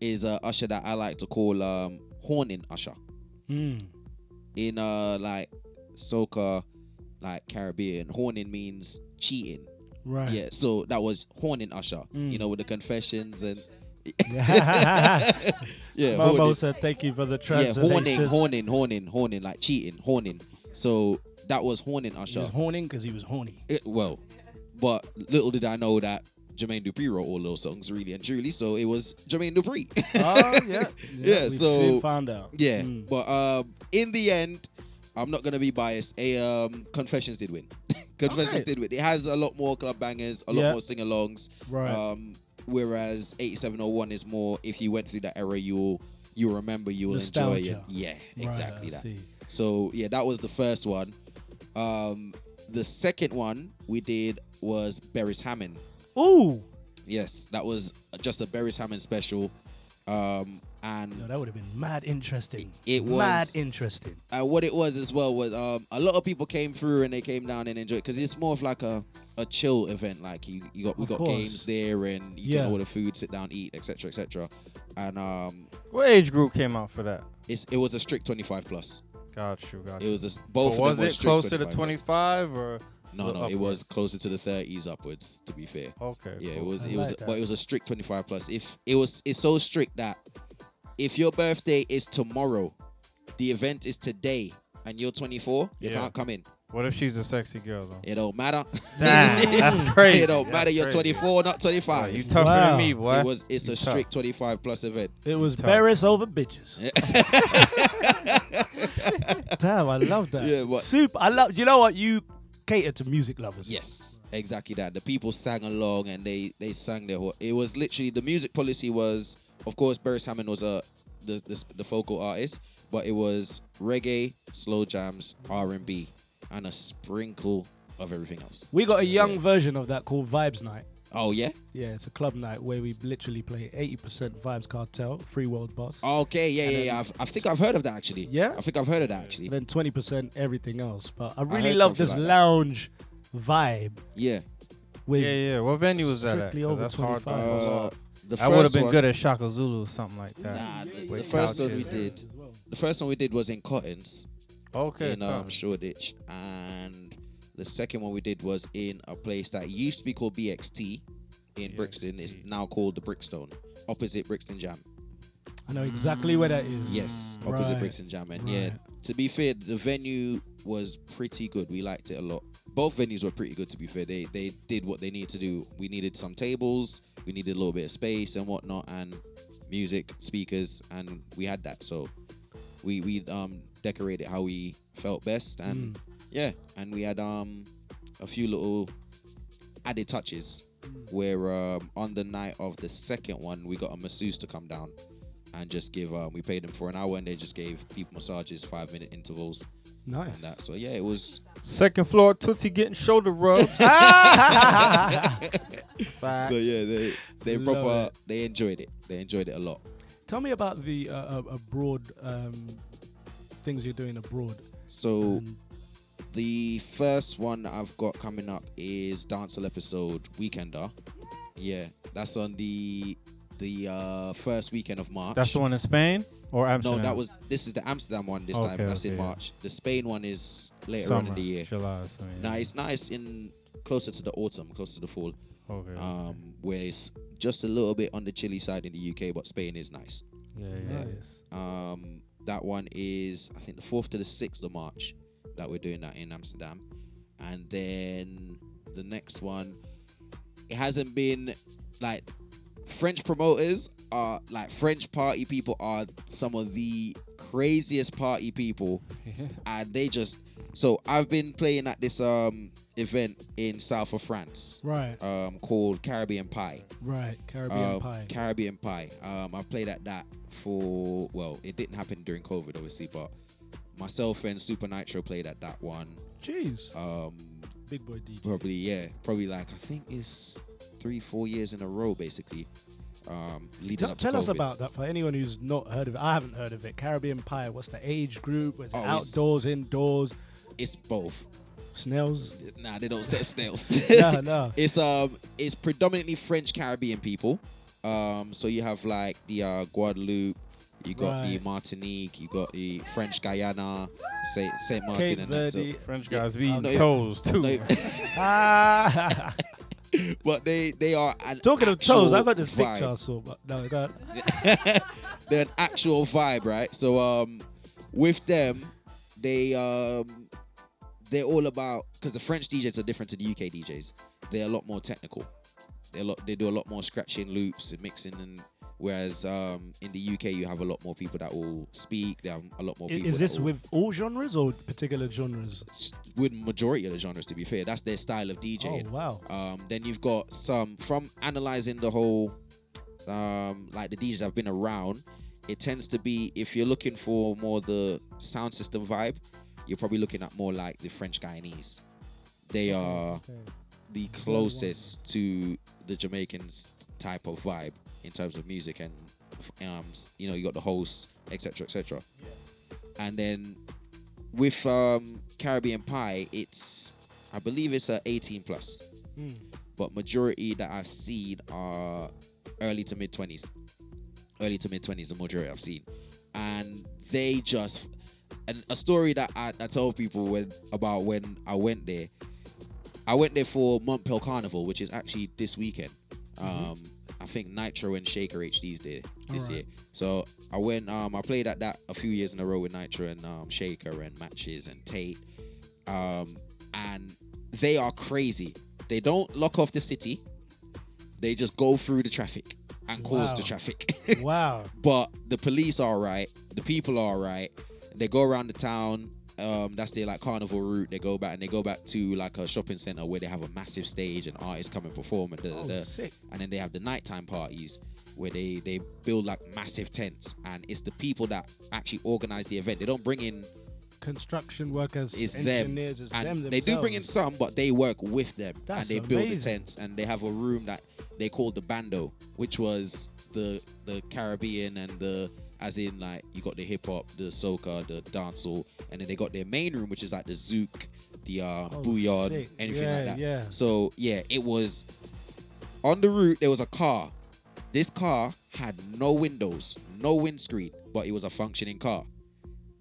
is a Usher that I like to call um, horning Usher. Mm. In uh like soca, like Caribbean, horning means cheating. Right. Yeah. So that was horning Usher. Mm. You know, with the confessions and. Yeah, [laughs] Momo horning. said thank you for the Yeah, horning, translations. horning, horning, horning, like cheating, horning. So that was horning He Usher. was horning because he was horny. It, well, but little did I know that Jermaine Dupri wrote all those songs, really and truly. So it was Jermaine Dupri. Oh, yeah. [laughs] Yeah, yeah. we've so soon found out. Yeah, Mm. but um, in the end, I'm not gonna be biased. A um, Confessions did win. [laughs] Confessions Okay. did win. It has a lot more club bangers, a lot Yeah. more sing-alongs. Right. Um, whereas 8701 is more. If you went through that era, you'll you'll remember, you'll enjoy it. Yeah, exactly I that. see. So yeah, that was the first one. Um, the second one we did was Beres Hammond. Ooh. Yes, that was just a Beres Hammond special. Um, and Yo, that would have been mad interesting. it was mad interesting. And what it was as well was um, a lot of people came through and they came down and enjoyed because it's more of like a, a chill event. Like you, you got we got course. games there and you Yeah. can order food, sit down, eat, etc., etc. And um, What age group came out for that? it's it was a strict twenty five plus. Got you, got It was a, s- both. But of was were it strict closer to 25+. 25 or No, or no, it was closer to the thirties upwards. To be fair. Okay, Yeah, it was. I It was. that. But it was a strict twenty five plus. If it was, it's so strict that if your birthday is tomorrow, the event is today, and you're twenty four, you Yeah. can't come in. What if she's a sexy girl though? It don't matter. Damn, that's [laughs] crazy. It don't That's matter. You're crazy. 24, not 25. Yeah, you tougher than me, boy. It was. It's You a tough. strict 25 plus event. It was Tough. Beres over bitches. [laughs] Damn, I love that. Yeah, but- Super. I love. You know what? You cater to music lovers. Yes, exactly that. The people sang along and they they sang their. It was literally the music policy was, of course, Beres Hammond was a the the, the focal artist, but it was reggae, slow jams, R and B, and a sprinkle of everything else. We got a young version of that called Vibes Night. Oh yeah. Yeah, it's a club night where we literally play 80% Vybz Kartel, Free World Boss. Okay, yeah, And yeah, yeah. I've, I think I've heard of that actually. Yeah? I think I've heard of that actually. And then 20% everything else. But I I really heard love this like that. lounge vibe. Yeah. With yeah, yeah. What venue was that at? over That's hard. 25. to Uh, off. The I would have been one- good at Shaka Zulu, or something like that. Nah, the, the With first one we did, the first one we did was in Cottons. Okay, In um, Cottons. Shoreditch, and the second one we did was in a place that used to be called BXT in Brixton. It's now called the Brickstone, opposite Brixton Jamm. I know exactly where that is. Yes, opposite Right. Brixton Jamm, and yeah. To be fair, the venue was pretty good. We liked it a lot. Both venues were pretty good. To be fair, they they did what they needed to do. We needed some tables, we needed a little bit of space and whatnot, and music, speakers, and we had that. So we we um decorated how we felt best, and Mm. yeah, and we had um a few little added touches where um, on the night of the second one we got a masseuse to come down and just give um, we paid them for an hour and they just gave people massages five minute intervals Nice. and that so yeah it was Second floor, Tootsie getting shoulder rubs. [laughs] [laughs] so yeah they they Love proper it. they enjoyed it they enjoyed it a lot Tell me about the uh, uh, abroad um, things you're doing abroad. so the first one I've got coming up is Dancehall episode Weekender yeah that's on the the uh, first weekend of March That's the one in Spain or Amsterdam? No, that was this is the Amsterdam one this time. Okay, That's in okay, yeah. March. The Spain one is later on in the year. July, so yeah. Nah, it's nice in closer to the autumn, closer to the fall. Okay, okay. Um, where it's just a little bit on the chilly side in the UK, but Spain is nice. Yeah, yeah. Nice. Um, that one is I think the fourth to the sixth of March that we're doing that in Amsterdam, and then the next one, it hasn't been like French promoters are like French party people are some of the craziest party people, [laughs] and they just So I've been playing at this um event in south of France. Right. Um, called Caribbean Pie. Right, Caribbean Um, Pie. Caribbean Pie. Um, I've played at that for well, it didn't happen during COVID, obviously, but myself and Super Nitro played at that one. Jeez. Um, Big boy DJ. Probably yeah, probably like I think it's three, four years in a row, basically. Um, leading Tell, up to tell us about that for anyone who's not heard of it. I haven't heard of it. Caribbean Pie. What's the age group? Was it Oh, it's- outdoors, indoors? It's both. Snails. Nah, they don't sell snails. [laughs] no, no. [laughs] It's um, it's predominantly French Caribbean people. Um, so you have like the uh, Guadeloupe, you got the Martinique, you got the French Guyana, Saint Saint Martin, Cape and that. So, French guys be eating no, toes, too. no, Ah. [laughs] [laughs] but they they are Talking of toes, I got this vibe. picture I saw, but no, on. [laughs] they're an actual vibe, right? So um, with them, they um, they're all about because the French DJs are different to the UK DJs. They're a lot more technical. They a lot they do a lot more scratching loops and mixing, and whereas um, in the UK you have a lot more people that will speak. They have a lot more people. Is this with all genres or particular genres? with majority of the genres to be fair that's their style of djing Oh, wow. um then you've got some from analyzing the whole um like the djs that have been around it tends to be if you're looking for more the sound system vibe you're probably looking at more like the french guyanese they are the closest to the jamaicans type of vibe in terms of music and um you know you got the hosts etc etc and then with um, Caribbean Pie, it's I believe it's a 18 plus, Hmm. but majority that I've seen are early to mid 20s. Early to mid 20s, the majority I've seen, and they just and a story that I, I tell people when about when I went there. I went there for Montpel Carnival, which is actually this weekend. Mhm. Um, I think Nitro and Shaker HD's there this Alright. year. So I went. Um, I played at that a few years in a row with Nitro and um, Shaker and Matches and Tate. Um, and they are crazy. They don't lock off the city. They just go through the traffic and cause the traffic. [laughs] wow. But the police are right. The people are right. They go around the town. Um, that's their like carnival route. They go back and they go back to like a shopping center where they have a massive stage and artists come and perform and da, da, Oh, da. sick. And then they have the nighttime parties where they they build like massive tents and it's the people that actually organize the event. They don't bring in Construction workers, it's them. it's and them they do bring in some, but they work with them That's and they build the tents and they have a room that they call the bando, which was the the Caribbean and the as in like you got the hip hop, the soca, the dancehall, and then they got their main room, which is like the zouk, the uh, Oh, sick. anything Yeah, like that. yeah. So yeah, it was on the route. There was a car. This car had no windows, no windscreen, but it was a functioning car.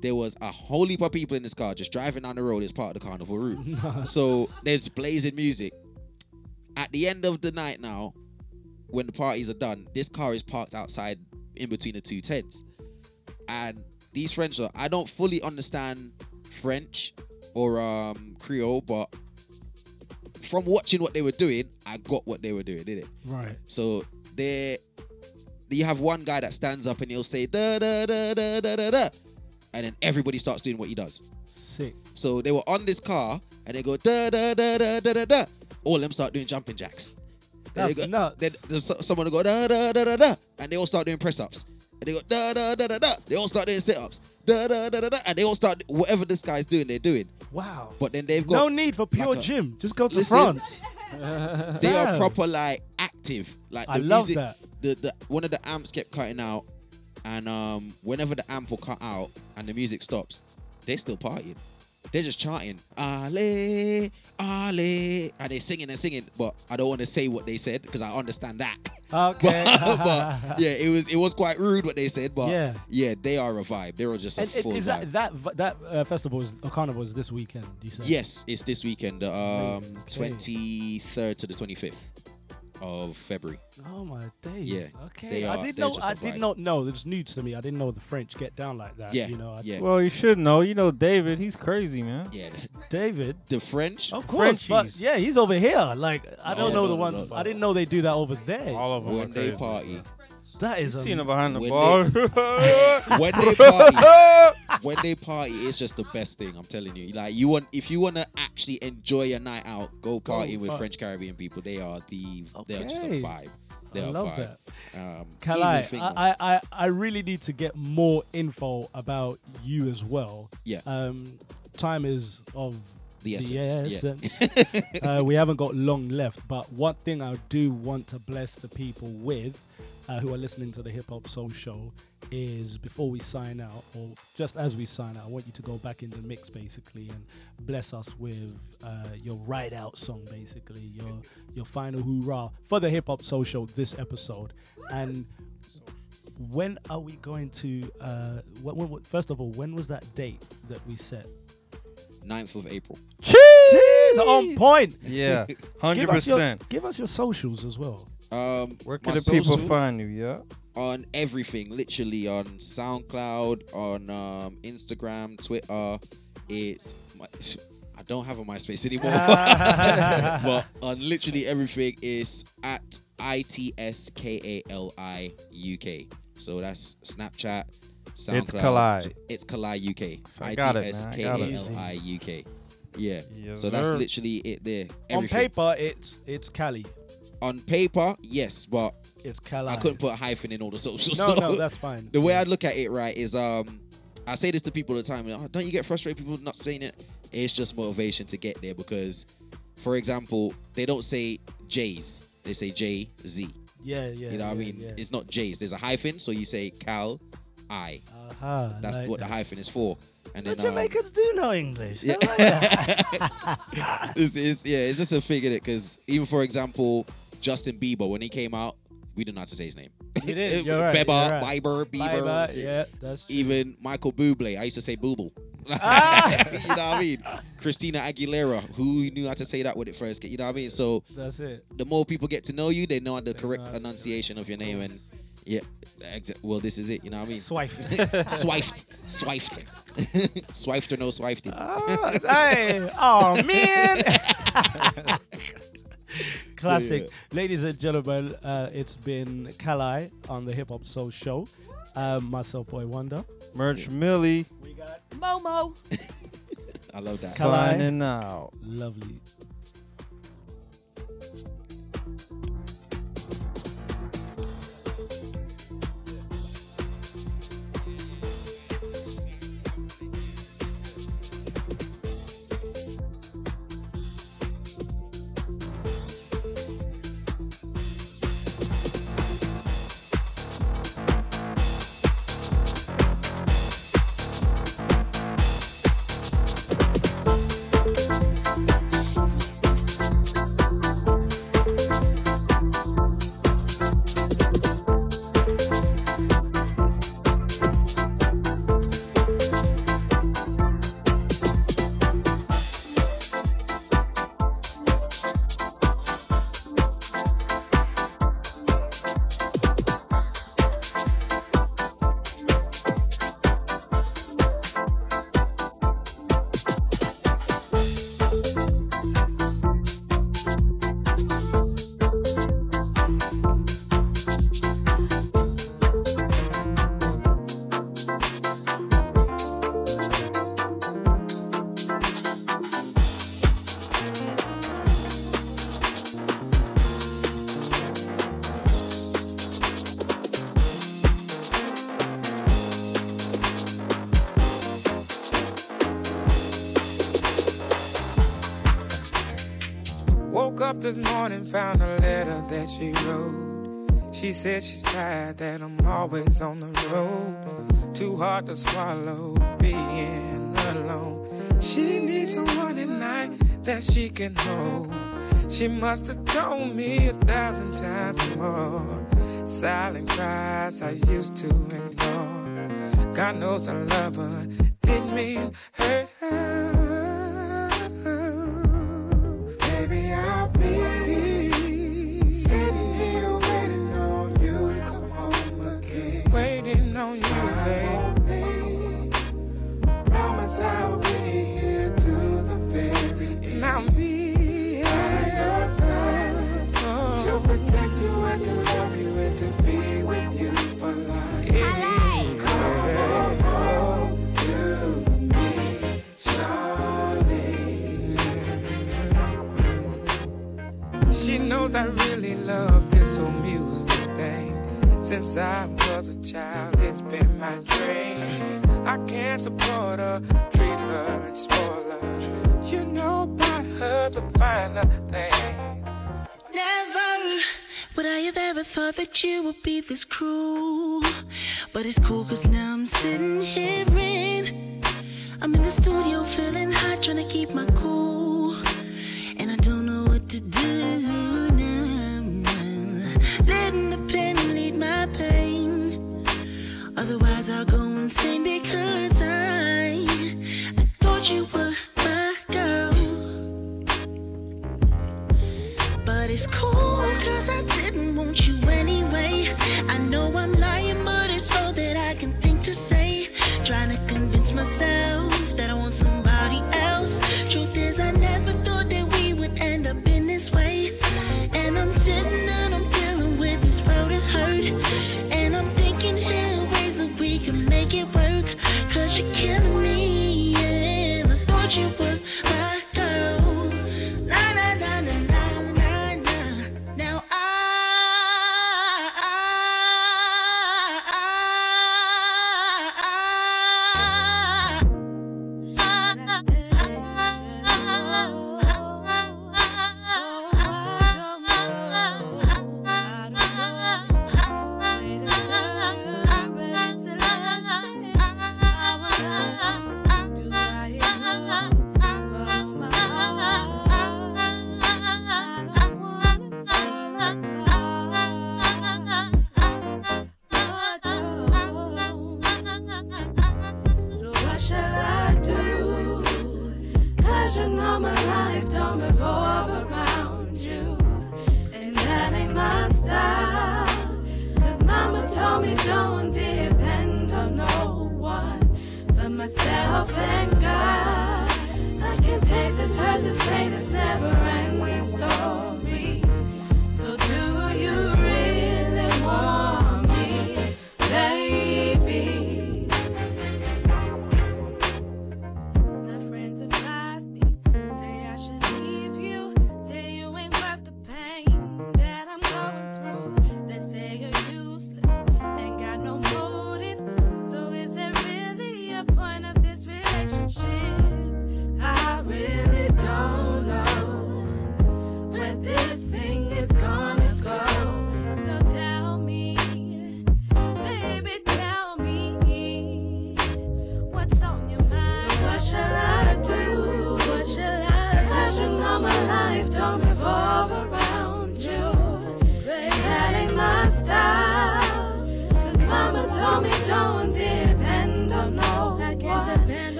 There was a whole heap of people in this car just driving down the road as part of the carnival route. [laughs] So there's blazing music. At the end of the night now, when the parties are done, this car is parked outside in between the two tents. And these French, are- I don't fully understand French or um, Creole, but from watching what they were doing, I got what they were doing, did it? Right. So they, you have one guy that stands up and he'll say da da da da da da da, and then everybody starts doing what he does. Sick. So they were on this car and they go da da da da da da da. All of them start doing jumping jacks. Then they That's go- nuts. Then someone will go da da da da da, and they all start doing press ups. And they go da da da da da. They all start doing sit ups. Da da da da da, and they all start whatever this guy's doing, they're doing. Wow. But then they've got No need for pure like a- gym. Just go to Listen, France. [laughs] they are proper like active. Like I love music, that. The the one of the amps kept cutting out, and um whenever the amp will cut out and the music stops, they're still partying. They're just chanting Ale Ale, and they're singing and singing. But I don't want to say what they said because I understand that. [laughs] Okay. but, but, yeah, it was it was quite rude what they said. But Yeah. yeah, they are a vibe. They're all just a And full is vibe. that that that uh, festival is or carnival is this weekend? You said Yes, it's this weekend, um. Okay. twenty third to the twenty fifth of February. Oh my days. Yeah, Okay. they I did they're know. just I a did vibe. not know. It's new to me. I didn't know the French get down like that. Yeah, You know. I, yeah. Well, you should know. You know David. He's crazy, man. Yeah, David. the French. Of course, but yeah, he's over here. Like I don't know no, the no, ones. no, I didn't know they do that over there. All of them when are they crazy. party, That is Seen a- her behind the When bar. they- [laughs] when they party, when they party, it's just the best thing. I'm telling you. Like you want, if you want to actually enjoy a night out, go Go party with fuck. French Caribbean people. They are the, they're just a Okay. vibe. I They're love vibe. that. Um, Kali, even I, I, I really need to get more info about you as well. Yeah. Um, time is of The the essence, essence. [laughs] uh, we haven't got long left, but one thing I do want to bless the people with, uh, who are listening to the Hip Hop Soul Show, is before we sign out, or just as we sign out, I want you to go back in the mix basically and bless us with uh, your ride out song, basically your your final hoorah for the Hip Hop Soul Show this episode. And when are we going to? Uh, when, when, first of all, when was that date that we set? 9th of April. Jeez, on point. Yeah, Give us your- 100%. Give us your socials as well. Um, Where can my the people socials find you? Yeah. On everything, literally on SoundCloud, on um, Instagram, Twitter. It's my, I don't have a MySpace anymore, [laughs] [laughs] but on literally everything is at I T S K A L I U K. So that's Snapchat. SoundCloud. It's Kali. It's Kali UK. So I got it, man. I I-T-S-K-A-L-I got it. UK. Yeah. Yes, so that's sir. literally it there. On Everything. paper, it's it's Cali. On paper, yes, but It's Cali. I couldn't put a hyphen in all the socials. No, [laughs] so no, that's fine. The way I look at it, right, is um, I say this to people all the time. "Oh, don't you get frustrated people not saying it? It's just motivation to get there because, for example, they don't say J's, they say J Z. Yeah, yeah. You know what I yeah, mean? yeah. It's not J's. There's a hyphen, so you say Cal, I. Aha, That's like what that. the hyphen is for. And So then um, Jamaicans do know English. yeah. Like [laughs] it's, it's, yeah, it's just a thing in it because even for example, Justin Bieber when he came out, we didn't know how to say his name. You did, [laughs] you're right, Bieber, right. Bieber, Bieber. Bieber, yeah, that's true. Even Michael Bublé, I used to say Booble. [laughs] Ah! you know what I mean? Christina Aguilera, who knew how to say that when it first came. You know what I mean? So That's it. the more people get to know you, they know the correct pronunciation of your name and. Yeah, exa- well, this is it. You know what I mean? Swifed. [laughs] swifed, swifed, [laughs] swifed or no swifed. Ah, hey, oh man. [laughs] Classic. Ladies and gentlemen, uh, it's been Kali on the Hip Hop Soul Show. Um, myself, Boy Wonder. Merch Millie. We got Momo. I love that. Kali. Signing out. Lovely. This morning, found a letter that she wrote. She said she's tired that I'm always on the road. Too hard to swallow being alone. She needs someone at night that she can hold. She must have told me a thousand times more. Silent cries I used to ignore. God knows I love her, didn't mean hurt her. Since I was a child, it's been my dream. I can't support her, treat her and spoil her. You know, about her the finer thing. Never would I have ever thought that you would be this cruel. But it's cool, cause now I'm sitting here in. I'm in the studio feeling hot, trying to keep my cool. And I don't know what to do now. Let thought you were my girl. But it's cool cause I you were.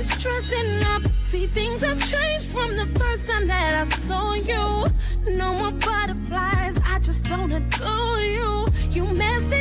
always dressing up. See, things have changed from the first time that I saw you. No more butterflies, I just don't adore you. You messed it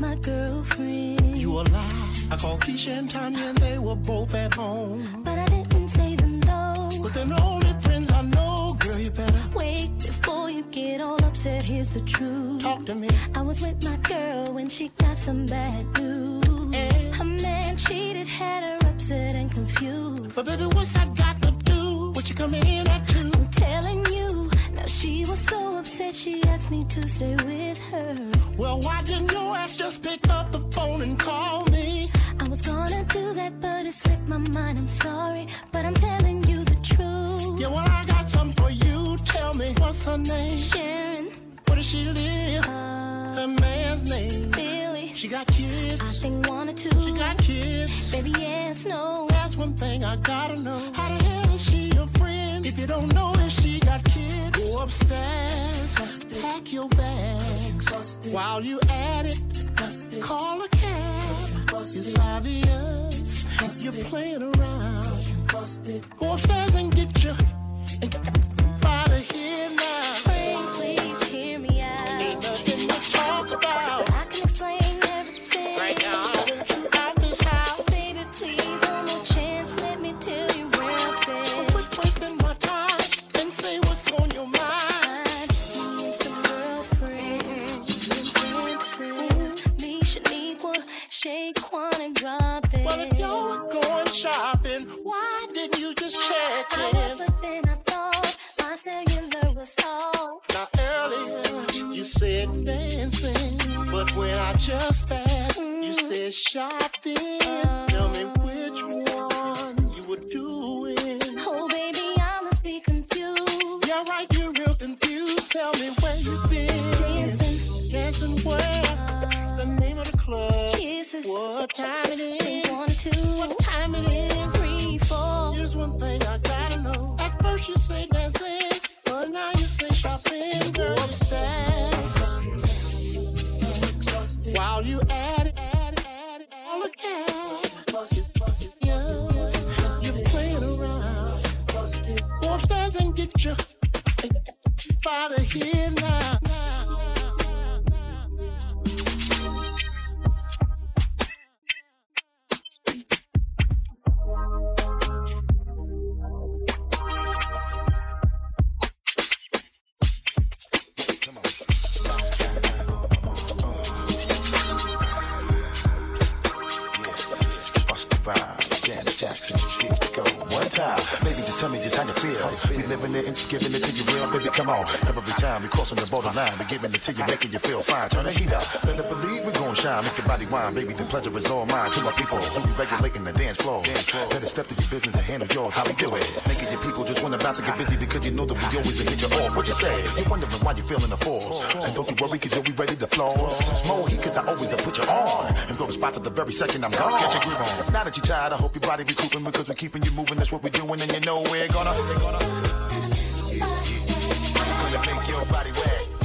my girlfriend. You a lie. I called Keisha and Tanya and they were both at home. But I didn't say them though. But they're the only friends I know. Girl, you better wait before you get all upset. Here's the truth. Talk to me. I was with my girl when she got some bad news. And her man cheated, had her upset and confused. But baby, what's I got to do? What you coming in at two? I'm telling you now she was so upset she asked me to stay with her. Well, why didn't you ask? just pick up the phone and call me? I was gonna do that, but it slipped my mind. I'm sorry, but I'm telling you the truth. Yeah, well, I got something for you. Tell me, what's her name? Sharon, Where does she live? Uh, her man's name? Billy. She got kids. I think one or two. She got kids. Baby, yes, no. That's one thing I gotta know. How the hell is she your friend? If you don't know that she got kids, go upstairs, pack your bags. While you at it, call a cab. It's obvious you're playing around. Go upstairs and get your and get out of here now. Said dancing, but when I just asked, you said shopping. Tell me which one you were doing. Oh, baby, I must be confused. Yeah, right, you're real confused. Tell me where you been. Dancing. Dancing where? The name of the club. Kisses. What time it is? One, two. What time it is? Three, four. Here's one thing I gotta know. At first you say dancing, but now you say shopping. Go upstairs. While you at it, at it, at it, all cash. Yes, you're playing around. Go upstairs and get your of here now. Jackson, here we go. One time, just tell me just how you feel. We living it and just giving it to you real, baby. Come on, every time we crossing the borderline, we giving it to you, making you feel fine. Turn the heat up, better believe we gon' shine, make your body wine, baby. The pleasure is all mine. To my people who be regulating the dance floor, better step to your business and handle yours. How we do it? Making your people just wanna bounce and get busy because you know that we always hit you off. What you say? You're wondering why you feeling the force, and don't you worry, cause you'll be ready to floss. More heat, cause I always have put you on, and go to spot to the very second I'm gone. Get your groove on. Now that you're tired, I hope your body be cooping because we're keeping you moving. That's what we're doing, and you know we're gonna. We're gonna make your body wet.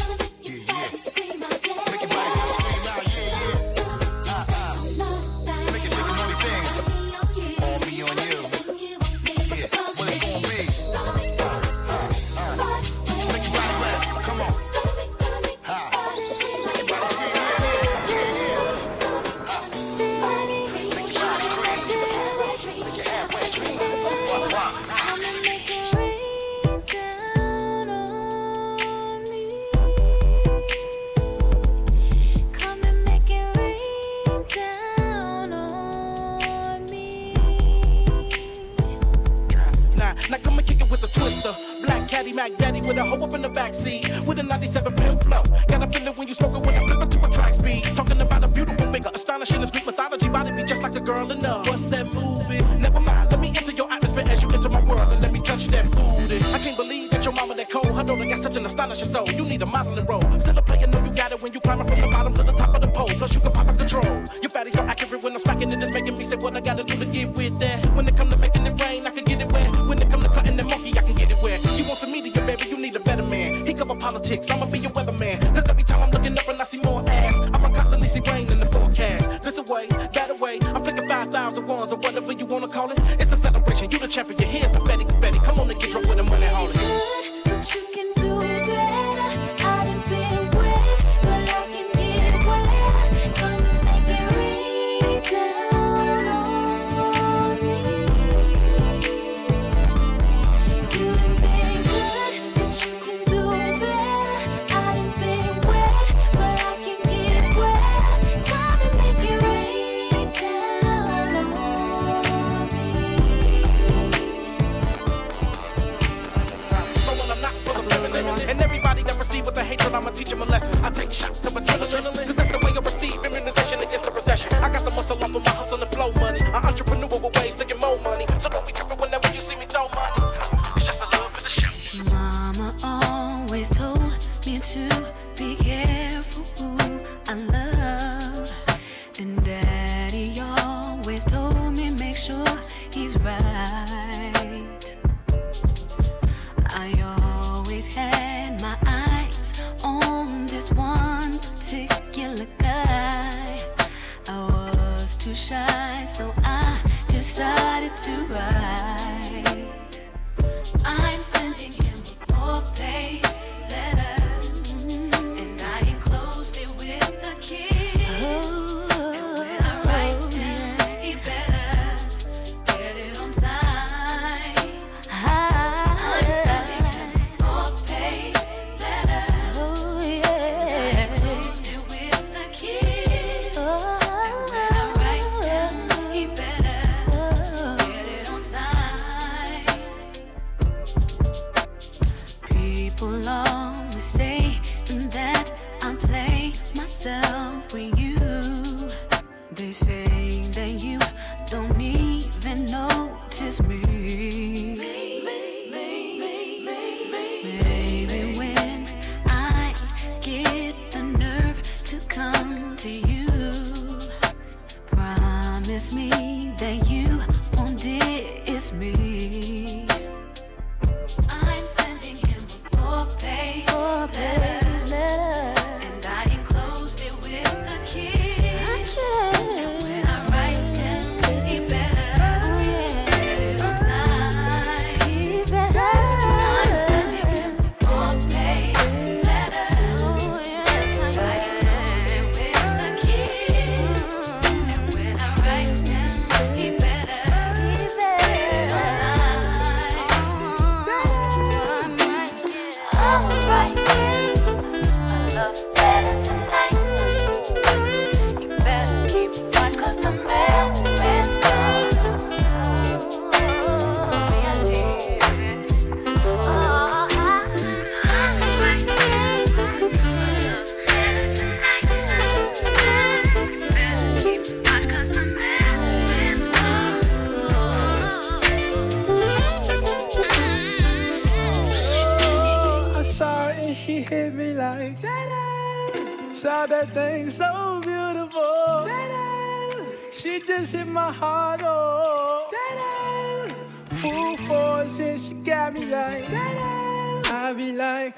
boy said she got me like I be like,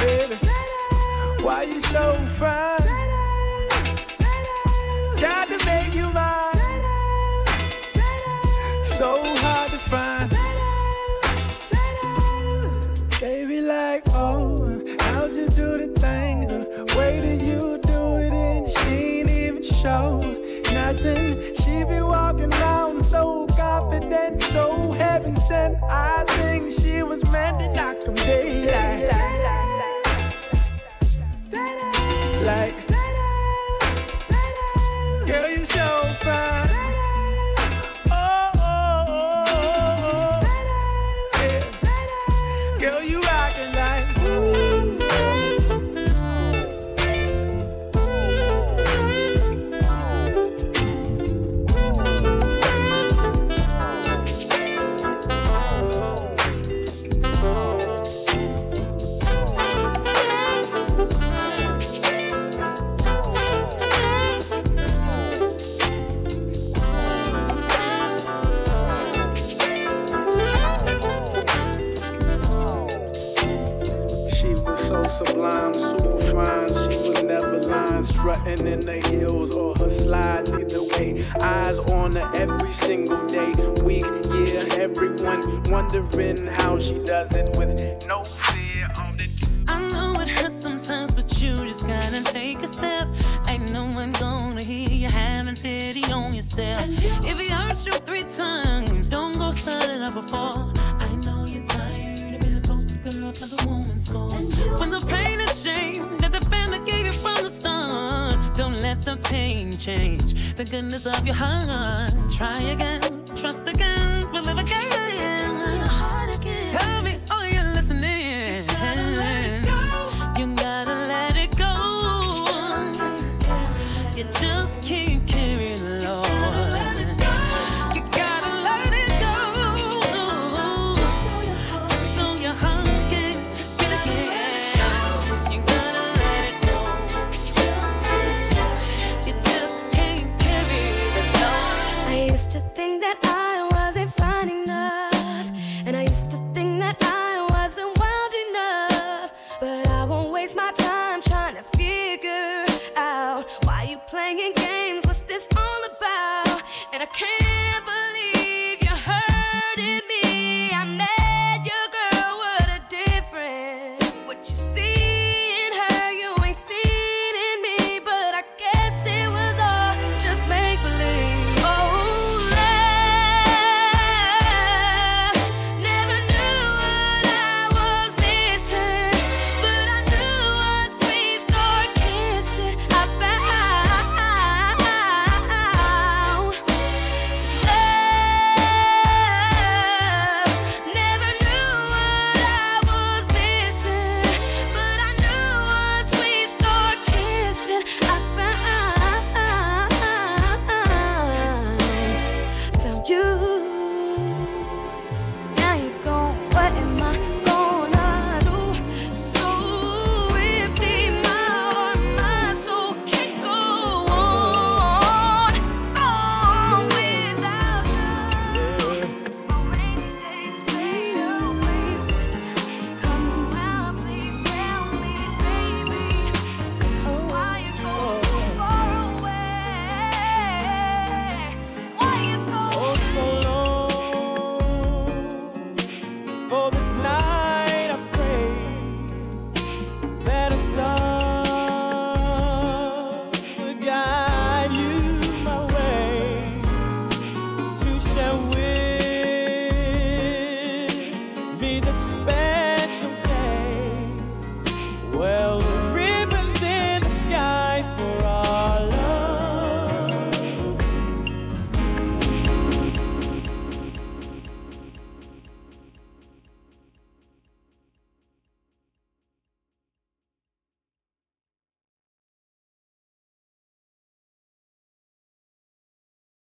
baby, why you so fine? Time to make you mine. So hard to find. They be like, oh, how'd you do the thing? The way that you do it, and she ain't even show nothing. She be walking around so confident, so I think she was meant to knock him daylight. every single day, week, year. Everyone wondering how she does it with no fear. I know it hurts sometimes, but you just gotta take a step. Ain't no one gonna hear you having pity on yourself. If you hurt you three times, don't go starting up before. I know you're tired of being a poster girl for the woman's gone. When the pain the pain change the goodness of your heart. Try again.